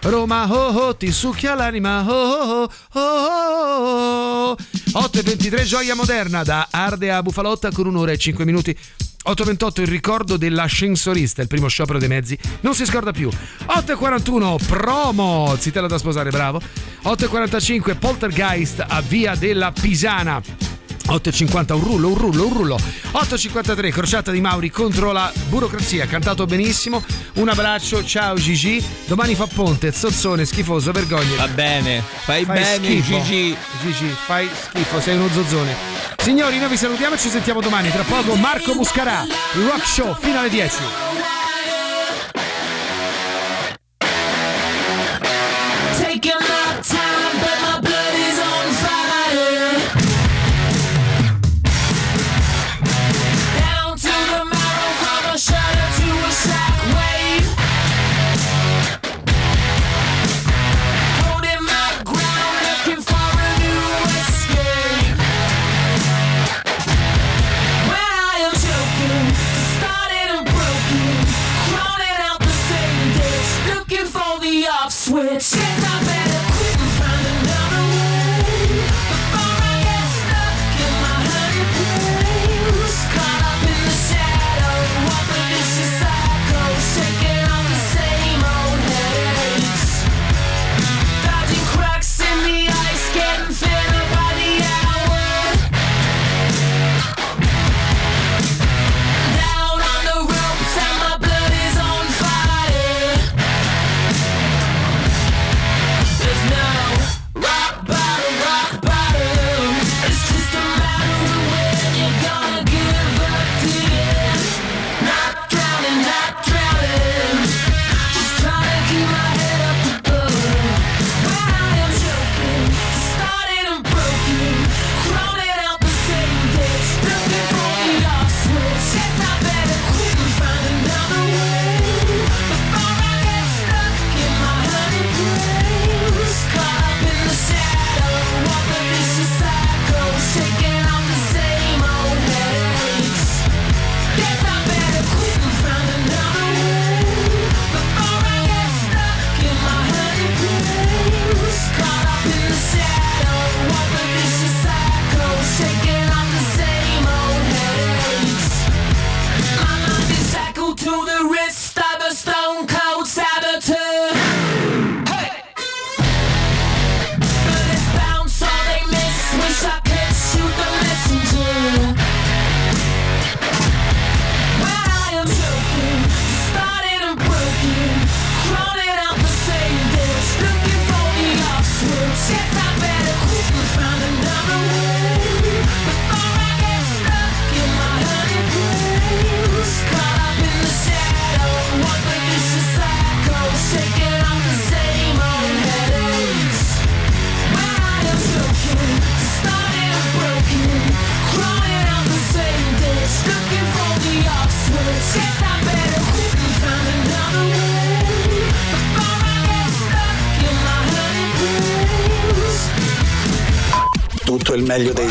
Roma, oh oh, ti succhia l'anima. Oh oh oh, oh. 8.23, Gioia Moderna da Arde a Bufalotta con un'ora e 5 minuti. 8.28 il ricordo dell'ascensorista, il primo sciopero dei mezzi, non si scorda più. 8.41 promo, zitella da sposare, bravo. 8.45 poltergeist a Via della Pisana. 8.50 un rullo, un rullo, un rullo. 8.53 crociata di Mauri contro la burocrazia, cantato benissimo. Un abbraccio, ciao Gigi. Domani fa ponte, zozzone, schifoso, vergogna. Va bene, fai, bene schifo. Gigi. Gigi, fai schifo, sei uno zozzone. Signori, noi vi salutiamo e ci sentiamo domani. Tra poco Marco Muscarà, rock show fino alle 10.